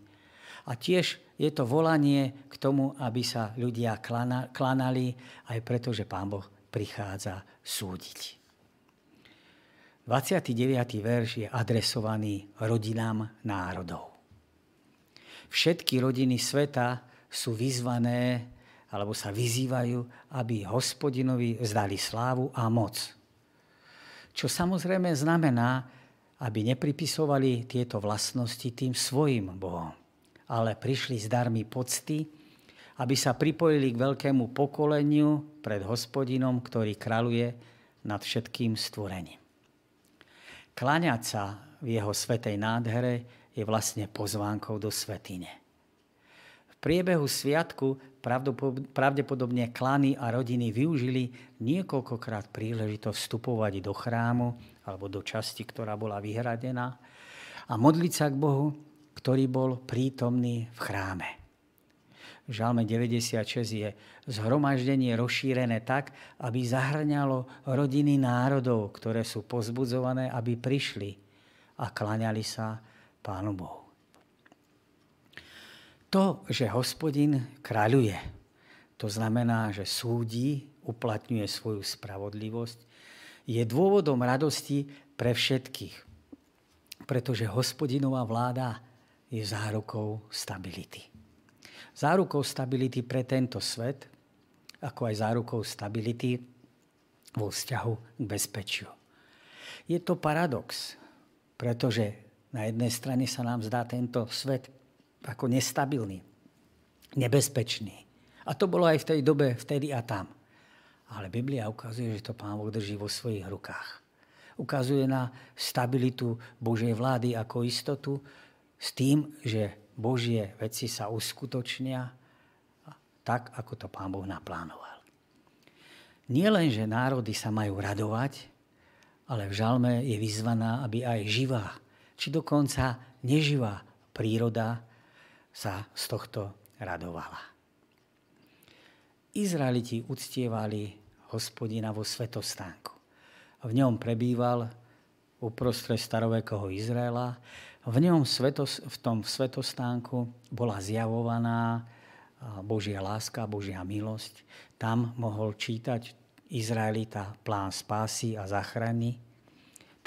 A tiež je to volanie k tomu, aby sa ľudia klanali, aj preto, že Pán Boh prichádza súdiť. 29. verš je adresovaný rodinám národov. Všetky rodiny sveta sú vyzvané alebo sa vyzývajú, aby hospodinovi vzdali slávu a moc. Čo samozrejme znamená, aby nepripisovali tieto vlastnosti tým svojim Bohom, ale prišli s darmi pocty, aby sa pripojili k veľkému pokoleniu pred hospodinom, ktorý kraluje nad všetkým stvorením. Kláňať sa v jeho svetej nádhere je vlastne pozvánkou do svetine. V priebehu sviatku pravdepodobne klany a rodiny využili niekoľkokrát príležitosť vstupovať do chrámu alebo do časti, ktorá bola vyhradená a modliť sa k Bohu, ktorý bol prítomný v chráme. V Žalme 96 je zhromaždenie rozšírené tak, aby zahrňalo rodiny národov, ktoré sú pozbudzované, aby prišli a klaňali sa Pánu Bohu. To, že hospodin kráľuje, to znamená, že súdi, uplatňuje svoju spravodlivosť, je dôvodom radosti pre všetkých, pretože hospodinová vláda je zárukou stability. Zárukou stability pre tento svet, ako aj zárukou stability vo vzťahu k bezpečiu. Je to paradox, pretože na jednej strane sa nám zdá tento svet ako nestabilný, nebezpečný. A to bolo aj v tej dobe, vtedy a tam. Ale Biblia ukazuje, že to Pán Boh drží vo svojich rukách. Ukazuje na stabilitu Božej vlády ako istotu s tým, že Božie veci sa uskutočnia tak, ako to Pán Boh naplánoval. Nie len, že národy sa majú radovať, ale v žalme je vyzvaná, aby aj živá, či dokonca neživá príroda sa z tohto radovala. Izraeliti uctievali hospodina vo svetostánku. V ňom prebýval uprostred starovekého Izraela. V ňom svetos, v tom svetostánku bola zjavovaná Božia láska, Božia milosť. Tam mohol čítať Izraelita plán spásy a zachrany.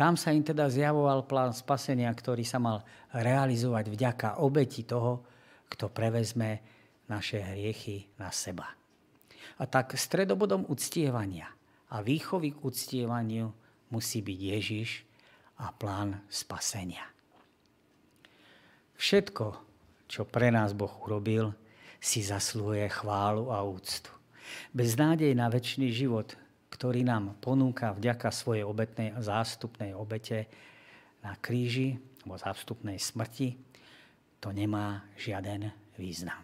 Tam sa im teda zjavoval plán spasenia, ktorý sa mal realizovať vďaka obeti toho, kto prevezme naše hriechy na seba. A tak stredobodom uctievania a výchovy k uctievaniu musí byť Ježiš a plán spasenia. Všetko, čo pre nás Boh urobil, si zaslúhuje chválu a úctu. Bez nádej na väčší život, ktorý nám ponúka vďaka svojej obetnej a zástupnej obete na kríži, alebo zástupnej smrti, to nemá žiaden význam.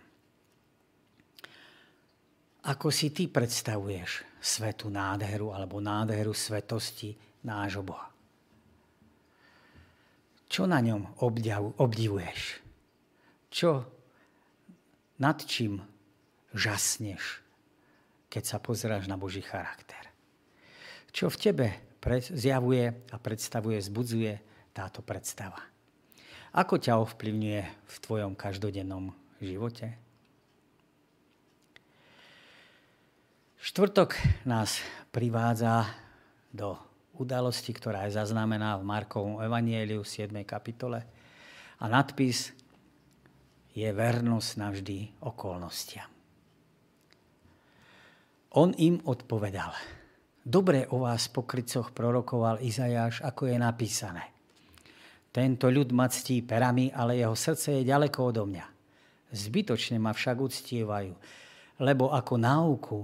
Ako si ty predstavuješ svetu nádheru alebo nádheru svetosti nášho Boha? Čo na ňom obdivuješ? Čo nad čím žasneš, keď sa pozráš na Boží charakter? Čo v tebe zjavuje a predstavuje, zbudzuje táto predstava? Ako ťa ovplyvňuje v tvojom každodennom živote? Štvrtok nás privádza do udalosti, ktorá je zaznamená v Markovom evanieliu 7. kapitole. A nadpis je vernosť navždy okolnostiam. On im odpovedal. Dobre o vás po krycoch prorokoval Izajáš, ako je napísané. Tento ľud ma ctí perami, ale jeho srdce je ďaleko odo mňa. Zbytočne ma však uctievajú, lebo ako náuku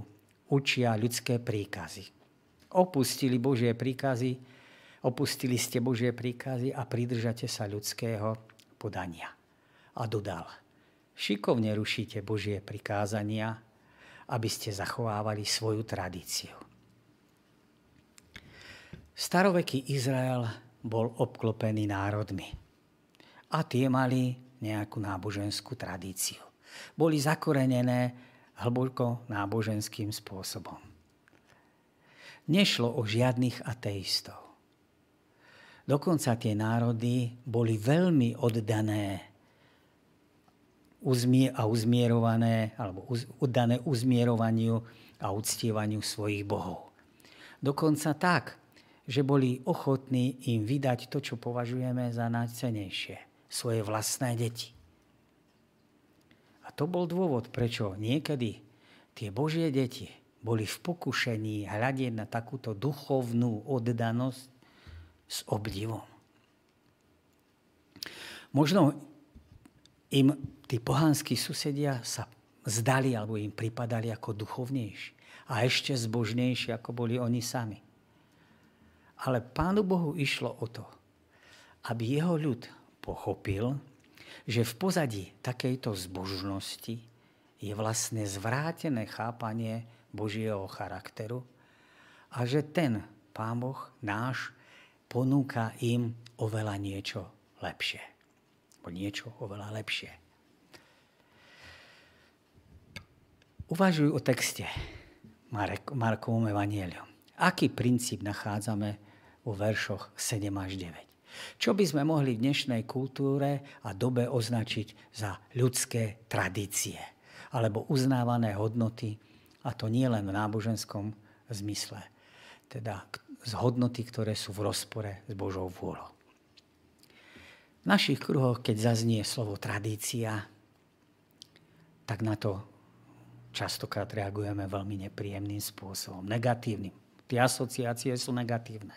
učia ľudské príkazy. Opustili Božie príkazy, opustili ste Božie príkazy a pridržate sa ľudského podania. A dodal – šikovne rušíte Božie prikázania, aby ste zachovávali svoju tradíciu. Staroveký Izrael bol obklopený národmi a tie mali nejakú náboženskú tradíciu. Boli zakorenené hlboko náboženským spôsobom. Nešlo o žiadnych ateistov. Dokonca tie národy boli veľmi oddané a uzmierované, alebo uddané uzmierovaniu a uctievaniu svojich bohov. Dokonca tak, že boli ochotní im vydať to, čo považujeme za najcenejšie, svoje vlastné deti. A to bol dôvod, prečo niekedy tie Božie deti boli v pokušení hľadiť na takúto duchovnú oddanosť s obdivom. Možno im tí pohanskí susedia sa zdali alebo im pripadali ako duchovnejší a ešte zbožnejší, ako boli oni sami. Ale Pánu Bohu išlo o to, aby jeho ľud pochopil, že v pozadí takejto zbožnosti je vlastne zvrátené chápanie Božieho charakteru a že ten Pán Boh náš ponúka im oveľa niečo lepšie. O niečo oveľa lepšie. Uvažuj o texte Marek, Markovom evanielium. Aký princíp nachádzame vo veršoch 7 až 9? Čo by sme mohli v dnešnej kultúre a dobe označiť za ľudské tradície alebo uznávané hodnoty, a to nie len v náboženskom zmysle, teda z hodnoty, ktoré sú v rozpore s Božou vôľou. V našich kruhoch, keď zaznie slovo tradícia, tak na to častokrát reagujeme veľmi nepríjemným spôsobom, negatívnym. Tie asociácie sú negatívne.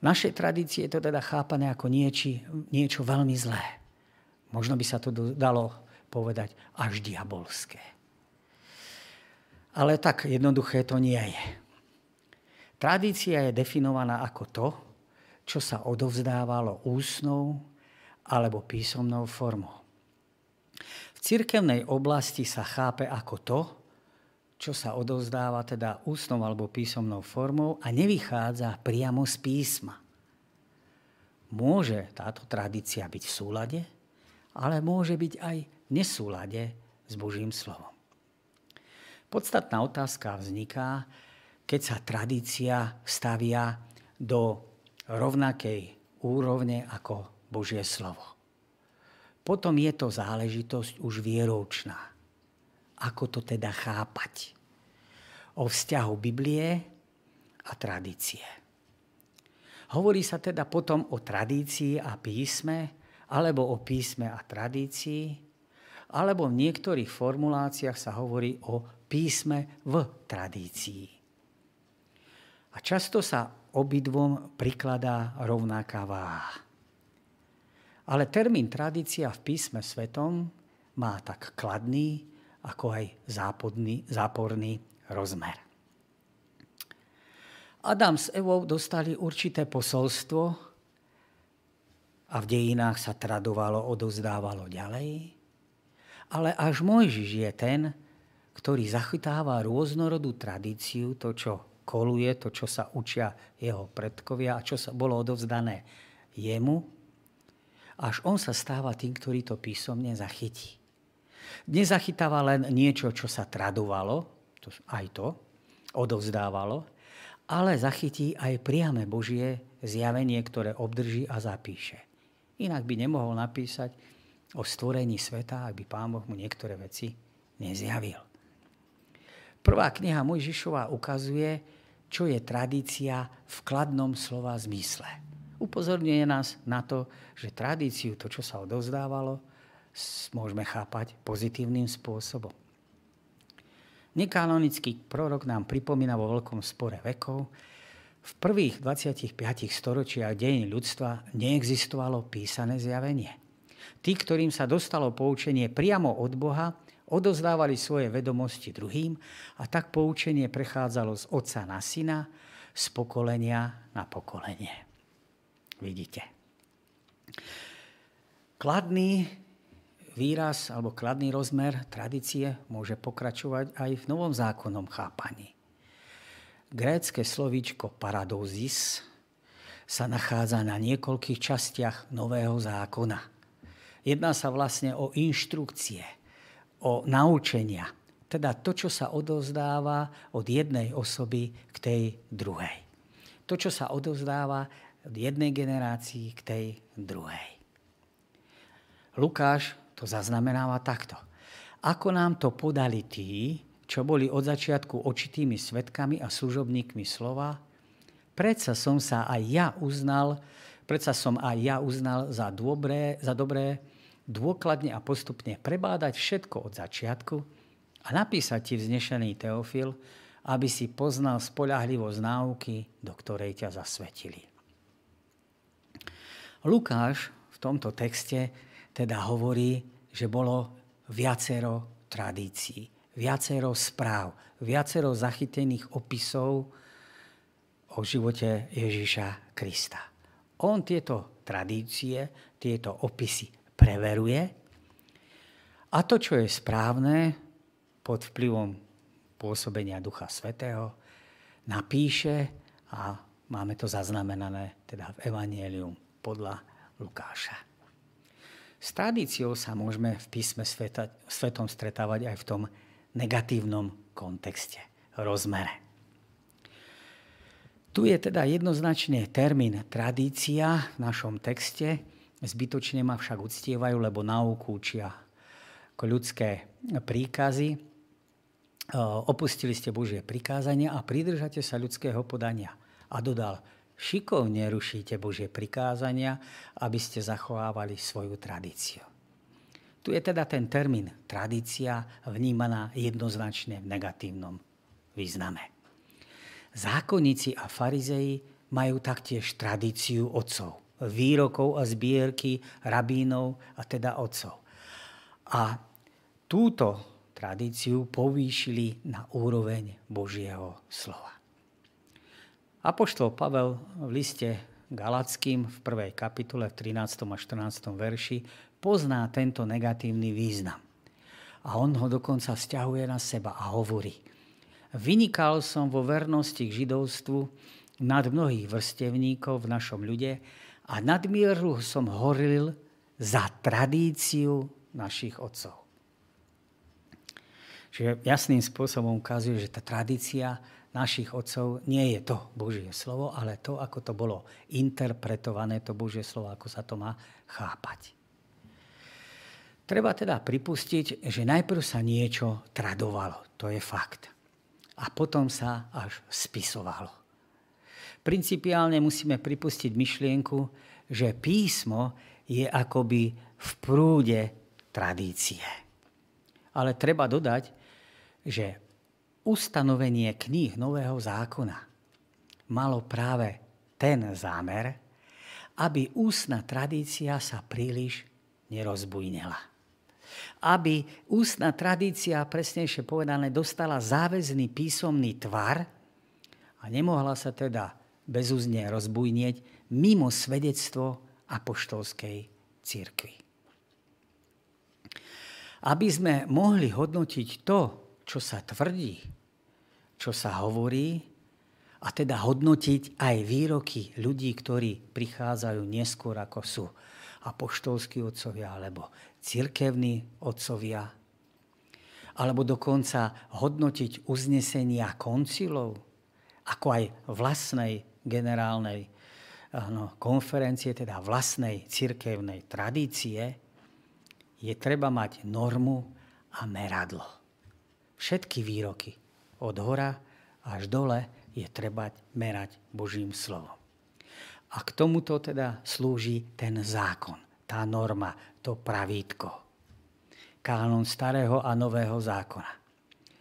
Našej tradícii je to teda chápané ako nieči, niečo veľmi zlé. Možno by sa to dalo povedať až diabolské. Ale tak jednoduché to nie je. Tradícia je definovaná ako to, čo sa odovzdávalo ústnou alebo písomnou formou. V cirkevnej oblasti sa chápe ako to, čo sa odovzdáva teda ústnou alebo písomnou formou a nevychádza priamo z písma. Môže táto tradícia byť v súlade, ale môže byť aj v nesúlade s Božím slovom. Podstatná otázka vzniká, keď sa tradícia stavia do rovnakej úrovne ako Božie slovo. Potom je to záležitosť už vieroučná. Ako to teda chápať? O vzťahu Biblie a tradície. Hovorí sa teda potom o tradícii a písme, alebo o písme a tradícii, alebo v niektorých formuláciách sa hovorí o písme v tradícii. A často sa obidvom prikladá rovnaká váha. Ale termín tradícia v písme svetom má tak kladný, ako aj zápodný, záporný rozmer. Adam s Evou dostali určité posolstvo a v dejinách sa tradovalo, odozdávalo ďalej. Ale až Mojžiš je ten, ktorý zachytáva rôznorodú tradíciu, to, čo koluje, to, čo sa učia jeho predkovia a čo sa bolo odovzdané jemu, až on sa stáva tým, ktorý to písomne zachytí. Nezachytáva len niečo, čo sa tradovalo, to, aj to, odovzdávalo, ale zachytí aj priame Božie zjavenie, ktoré obdrží a zapíše. Inak by nemohol napísať o stvorení sveta, ak by Pán Boh mu niektoré veci nezjavil. Prvá kniha Mojžišova ukazuje, čo je tradícia v kladnom slova zmysle. Upozorňuje nás na to, že tradíciu, to, čo sa odovzdávalo, môžeme chápať pozitívnym spôsobom. Nekanonický prorok nám pripomína vo veľkom spore vekov, v prvých 25 storočiach dejín ľudstva neexistovalo písané zjavenie. Tí, ktorým sa dostalo poučenie priamo od Boha, odozdávali svoje vedomosti druhým a tak poučenie prechádzalo z otca na syna, z pokolenia na pokolenie. Vidíte. Kladný výraz alebo kladný rozmer tradície môže pokračovať aj v novom zákonnom chápaní. Grécké slovíčko paradózis sa nachádza na niekoľkých častiach Nového zákona. Jedná sa vlastne o inštrukcie, o naučenia. Teda to, čo sa odozdáva od jednej osoby k tej druhej. To, čo sa odozdáva od jednej generácii k tej druhej. Lukáš to zaznamenáva takto. Ako nám to podali tí, čo boli od začiatku očitými svetkami a služobníkmi slova, predsa som sa aj ja uznal, predsa som aj ja uznal za dobré, za dobré dôkladne a postupne prebádať všetko od začiatku a napísať ti vznešený Teofil, aby si poznal spolahlivosť náuky, do ktorej ťa zasvetili. Lukáš v tomto texte teda hovorí, že bolo viacero tradícií, viacero správ, viacero zachytených opisov o živote Ježíša Krista. On tieto tradície, tieto opisy preveruje a to, čo je správne, pod vplyvom pôsobenia Ducha Svetého, napíše a máme to zaznamenané teda v Evangelium podľa Lukáša. S tradíciou sa môžeme v písme sveta, svetom stretávať aj v tom negatívnom kontexte, rozmere. Tu je teda jednoznačne termín tradícia v našom texte, Zbytočne ma však uctievajú, lebo nauku učia ľudské príkazy. Opustili ste Božie prikázania a pridržate sa ľudského podania. A dodal, šikovne rušíte Božie prikázania, aby ste zachovávali svoju tradíciu. Tu je teda ten termín tradícia vnímaná jednoznačne v negatívnom význame. Zákonníci a farizei majú taktiež tradíciu otcov výrokov a zbierky rabínov a teda otcov. A túto tradíciu povýšili na úroveň Božieho slova. Apoštol Pavel v liste Galackým v prvej kapitole v 13. a 14. verši pozná tento negatívny význam. A on ho dokonca vzťahuje na seba a hovorí. Vynikal som vo vernosti k židovstvu nad mnohých vrstevníkov v našom ľude a nadmieru som horil za tradíciu našich otcov. Čiže jasným spôsobom ukazuje, že tá tradícia našich otcov nie je to Božie slovo, ale to, ako to bolo interpretované, to Božie slovo, ako sa to má chápať. Treba teda pripustiť, že najprv sa niečo tradovalo, to je fakt. A potom sa až spisovalo. Principiálne musíme pripustiť myšlienku, že písmo je akoby v prúde tradície. Ale treba dodať, že ustanovenie kníh Nového zákona malo práve ten zámer, aby ústna tradícia sa príliš nerozbujnila aby ústna tradícia, presnejšie povedané, dostala záväzný písomný tvar a nemohla sa teda bezúzne rozbujnieť mimo svedectvo apoštolskej církvy. Aby sme mohli hodnotiť to, čo sa tvrdí, čo sa hovorí, a teda hodnotiť aj výroky ľudí, ktorí prichádzajú neskôr, ako sú apoštolskí otcovia alebo cirkevní otcovia, alebo dokonca hodnotiť uznesenia koncilov, ako aj vlastnej generálnej no, konferencie, teda vlastnej cirkevnej tradície, je treba mať normu a meradlo. Všetky výroky od hora až dole je treba merať Božím slovom. A k tomuto teda slúži ten zákon, tá norma, to pravítko. Kánon starého a nového zákona.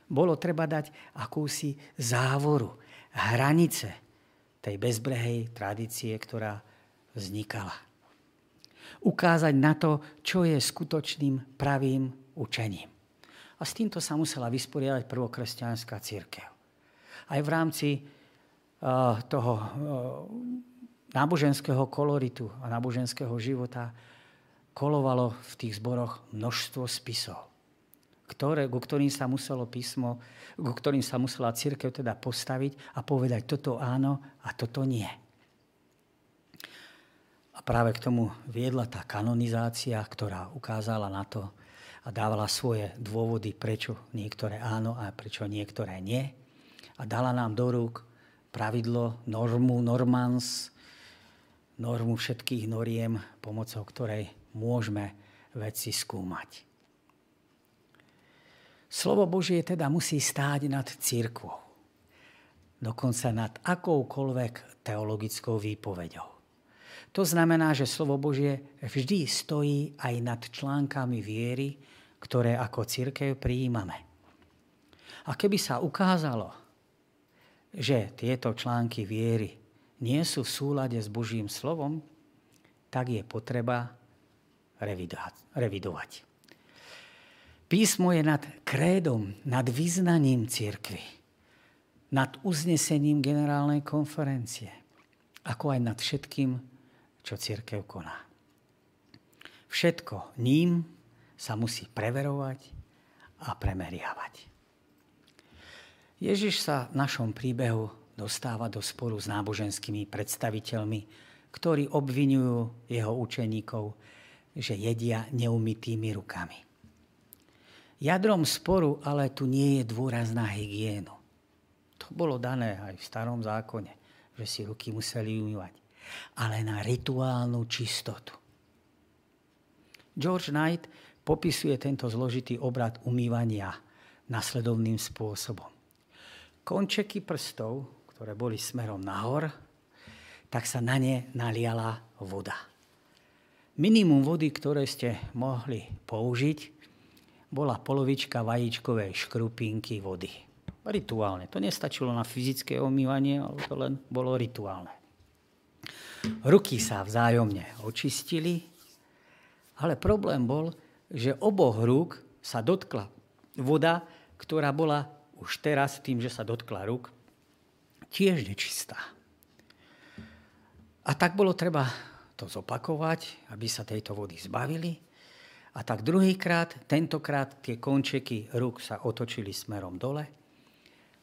Bolo treba dať akúsi závoru, hranice tej bezbrehej tradície, ktorá vznikala. Ukázať na to, čo je skutočným pravým učením. A s týmto sa musela vysporiadať prvokresťanská církev. Aj v rámci uh, toho uh, náboženského koloritu a náboženského života kolovalo v tých zboroch množstvo spisov, ktoré, ku ktorým sa muselo písmo, ku ktorým sa musela církev teda postaviť a povedať toto áno a toto nie. A práve k tomu viedla tá kanonizácia, ktorá ukázala na to a dávala svoje dôvody, prečo niektoré áno a prečo niektoré nie. A dala nám do rúk pravidlo, normu, normans, normu všetkých noriem, pomocou ktorej môžeme veci skúmať. Slovo Božie teda musí stáť nad církvou. Dokonca nad akoukoľvek teologickou výpovedou. To znamená, že slovo Božie vždy stojí aj nad článkami viery, ktoré ako církev prijímame. A keby sa ukázalo, že tieto články viery nie sú v súlade s Božím slovom, tak je potreba revidovať. Písmo je nad krédom, nad význaním církvy, nad uznesením generálnej konferencie, ako aj nad všetkým, čo církev koná. Všetko ním sa musí preverovať a premeriavať. Ježiš sa v našom príbehu dostáva do sporu s náboženskými predstaviteľmi, ktorí obvinujú jeho učeníkov, že jedia neumytými rukami. Jadrom sporu ale tu nie je dôraz na hygienu. To bolo dané aj v starom zákone, že si ruky museli umývať. Ale na rituálnu čistotu. George Knight popisuje tento zložitý obrad umývania nasledovným spôsobom. Končeky prstov, ktoré boli smerom nahor, tak sa na ne naliala voda. Minimum vody, ktoré ste mohli použiť, bola polovička vajíčkovej škrupinky vody. Rituálne. To nestačilo na fyzické omývanie, ale to len bolo rituálne. Ruky sa vzájomne očistili, ale problém bol, že oboch rúk sa dotkla voda, ktorá bola už teraz tým, že sa dotkla rúk, tiež nečistá. A tak bolo treba to zopakovať, aby sa tejto vody zbavili. A tak druhýkrát, tentokrát tie končeky rúk sa otočili smerom dole,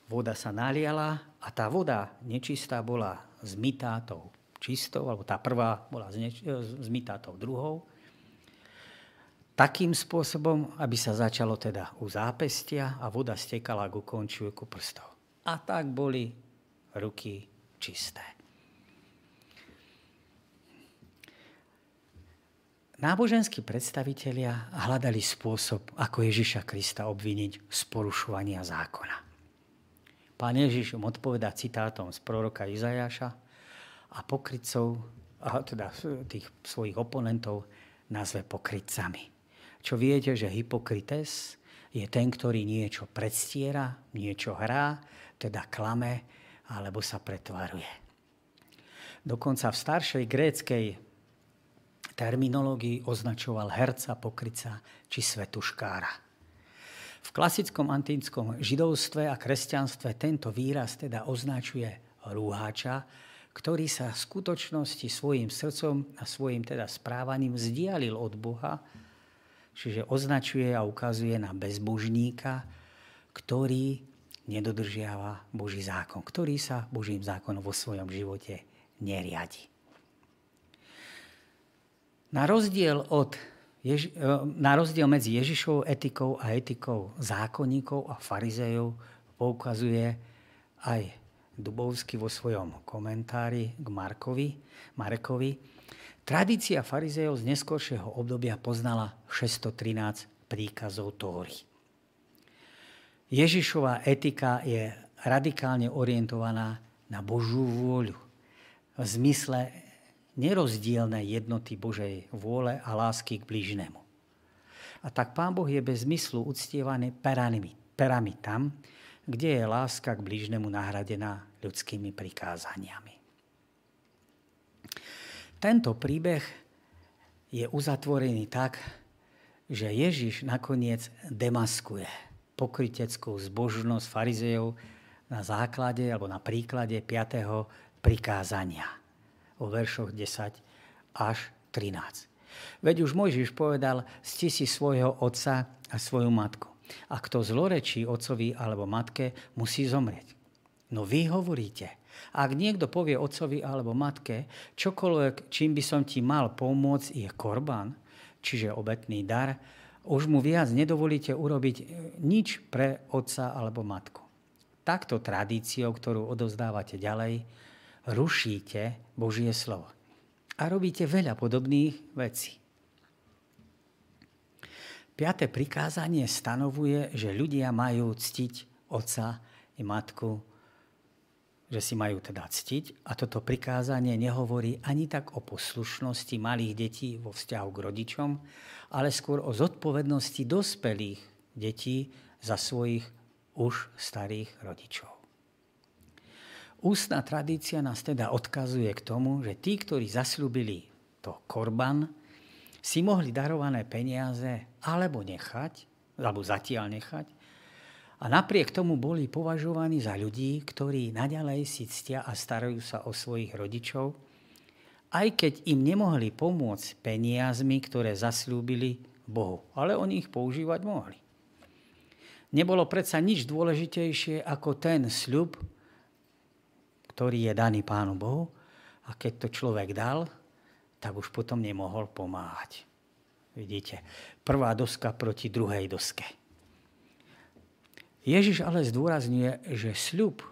voda sa naliala a tá voda nečistá bola zmytá tou čistou, alebo tá prvá bola zmytá tou druhou. Takým spôsobom, aby sa začalo teda u zápestia a voda stekala ku konču ku prstov. A tak boli ruky čisté. Náboženskí predstavitelia hľadali spôsob, ako Ježiša Krista obviniť z porušovania zákona. Pán Ježiš im odpovedá citátom z proroka Izajaša a pokrytcov, teda tých svojich oponentov, nazve pokrytcami. Čo viete, že hypokrites je ten, ktorý niečo predstiera, niečo hrá, teda klame, alebo sa pretvaruje. Dokonca v staršej gréckej terminológii označoval herca, pokryca či svetuškára. V klasickom antickom židovstve a kresťanstve tento výraz teda označuje rúhača, ktorý sa v skutočnosti svojim srdcom a svojim teda správaním vzdialil od Boha, čiže označuje a ukazuje na bezbožníka, ktorý nedodržiava Boží zákon, ktorý sa Božím zákonom vo svojom živote neriadi. Na rozdiel, od, na rozdiel medzi Ježišovou etikou a etikou zákonníkov a farizejov poukazuje aj Dubovský vo svojom komentári k Markovi, Marekovi. Tradícia farizejov z neskoršieho obdobia poznala 613 príkazov Tóry. Ježišová etika je radikálne orientovaná na Božú vôľu. V zmysle nerozdielnej jednoty Božej vôle a lásky k blížnemu. A tak Pán Boh je bez zmyslu uctievaný perami, perami tam, kde je láska k blížnemu nahradená ľudskými prikázaniami. Tento príbeh je uzatvorený tak, že Ježiš nakoniec demaskuje pokryteckú zbožnosť farizejov na základe alebo na príklade 5. prikázania o veršoch 10 až 13. Veď už Mojžiš povedal, sti si svojho otca a svoju matku. A kto zlorečí otcovi alebo matke, musí zomrieť. No vy hovoríte, ak niekto povie otcovi alebo matke, čokoľvek, čím by som ti mal pomôcť, je korban, čiže obetný dar, už mu viac nedovolíte urobiť e, nič pre otca alebo matku. Takto tradíciou, ktorú odovzdávate ďalej, rušíte Božie slovo. A robíte veľa podobných vecí. Piaté prikázanie stanovuje, že ľudia majú ctiť otca i matku, že si majú teda ctiť. A toto prikázanie nehovorí ani tak o poslušnosti malých detí vo vzťahu k rodičom, ale skôr o zodpovednosti dospelých detí za svojich už starých rodičov. Ústna tradícia nás teda odkazuje k tomu, že tí, ktorí zasľúbili to korban, si mohli darované peniaze alebo nechať, alebo zatiaľ nechať, a napriek tomu boli považovaní za ľudí, ktorí naďalej si ctia a starajú sa o svojich rodičov, aj keď im nemohli pomôcť peniazmi, ktoré zasľúbili Bohu. Ale oni ich používať mohli. Nebolo predsa nič dôležitejšie ako ten sľub, ktorý je daný Pánu Bohu. A keď to človek dal, tak už potom nemohol pomáhať. Vidíte, prvá doska proti druhej doske. Ježiš ale zdôrazňuje, že sľub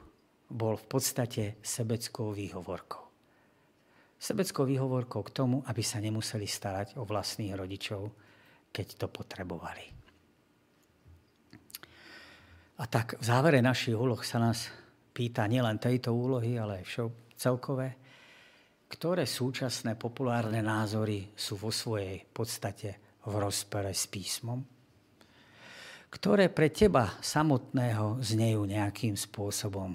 bol v podstate sebeckou výhovorkou sebeckou výhovorkou k tomu, aby sa nemuseli starať o vlastných rodičov, keď to potrebovali. A tak v závere našich úloh sa nás pýta nielen tejto úlohy, ale aj celkové, ktoré súčasné populárne názory sú vo svojej podstate v rozpere s písmom, ktoré pre teba samotného znejú nejakým spôsobom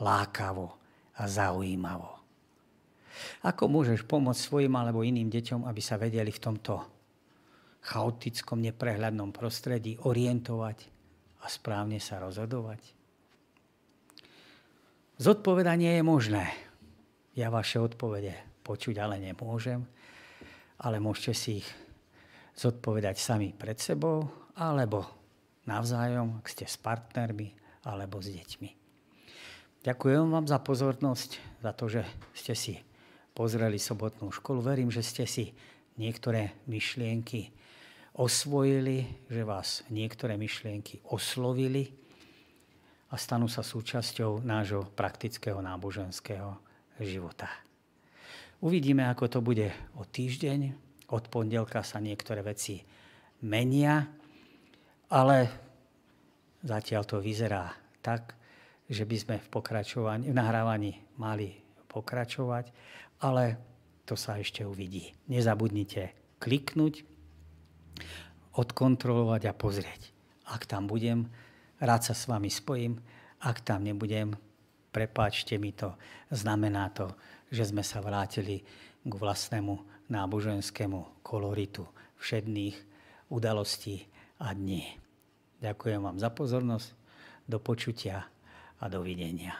lákavo a zaujímavo Ako môžeš pomôcť svojim alebo iným deťom, aby sa vedeli v tomto chaotickom, neprehľadnom prostredí orientovať a správne sa rozhodovať? Zodpovedanie je možné. Ja vaše odpovede počuť ale nemôžem, ale môžete si ich zodpovedať sami pred sebou alebo navzájom, ak ste s partnermi alebo s deťmi. Ďakujem vám za pozornosť, za to, že ste si pozreli sobotnú školu. Verím, že ste si niektoré myšlienky osvojili, že vás niektoré myšlienky oslovili a stanú sa súčasťou nášho praktického náboženského života. Uvidíme, ako to bude o týždeň. Od pondelka sa niektoré veci menia, ale zatiaľ to vyzerá tak, že by sme v, pokračovaní, v nahrávaní mali pokračovať, ale to sa ešte uvidí. Nezabudnite kliknúť, odkontrolovať a pozrieť. Ak tam budem, rád sa s vami spojím. Ak tam nebudem, prepáčte mi to. Znamená to, že sme sa vrátili k vlastnému náboženskému koloritu všedných udalostí a dní. Ďakujem vám za pozornosť. Do počutia a dovidenia.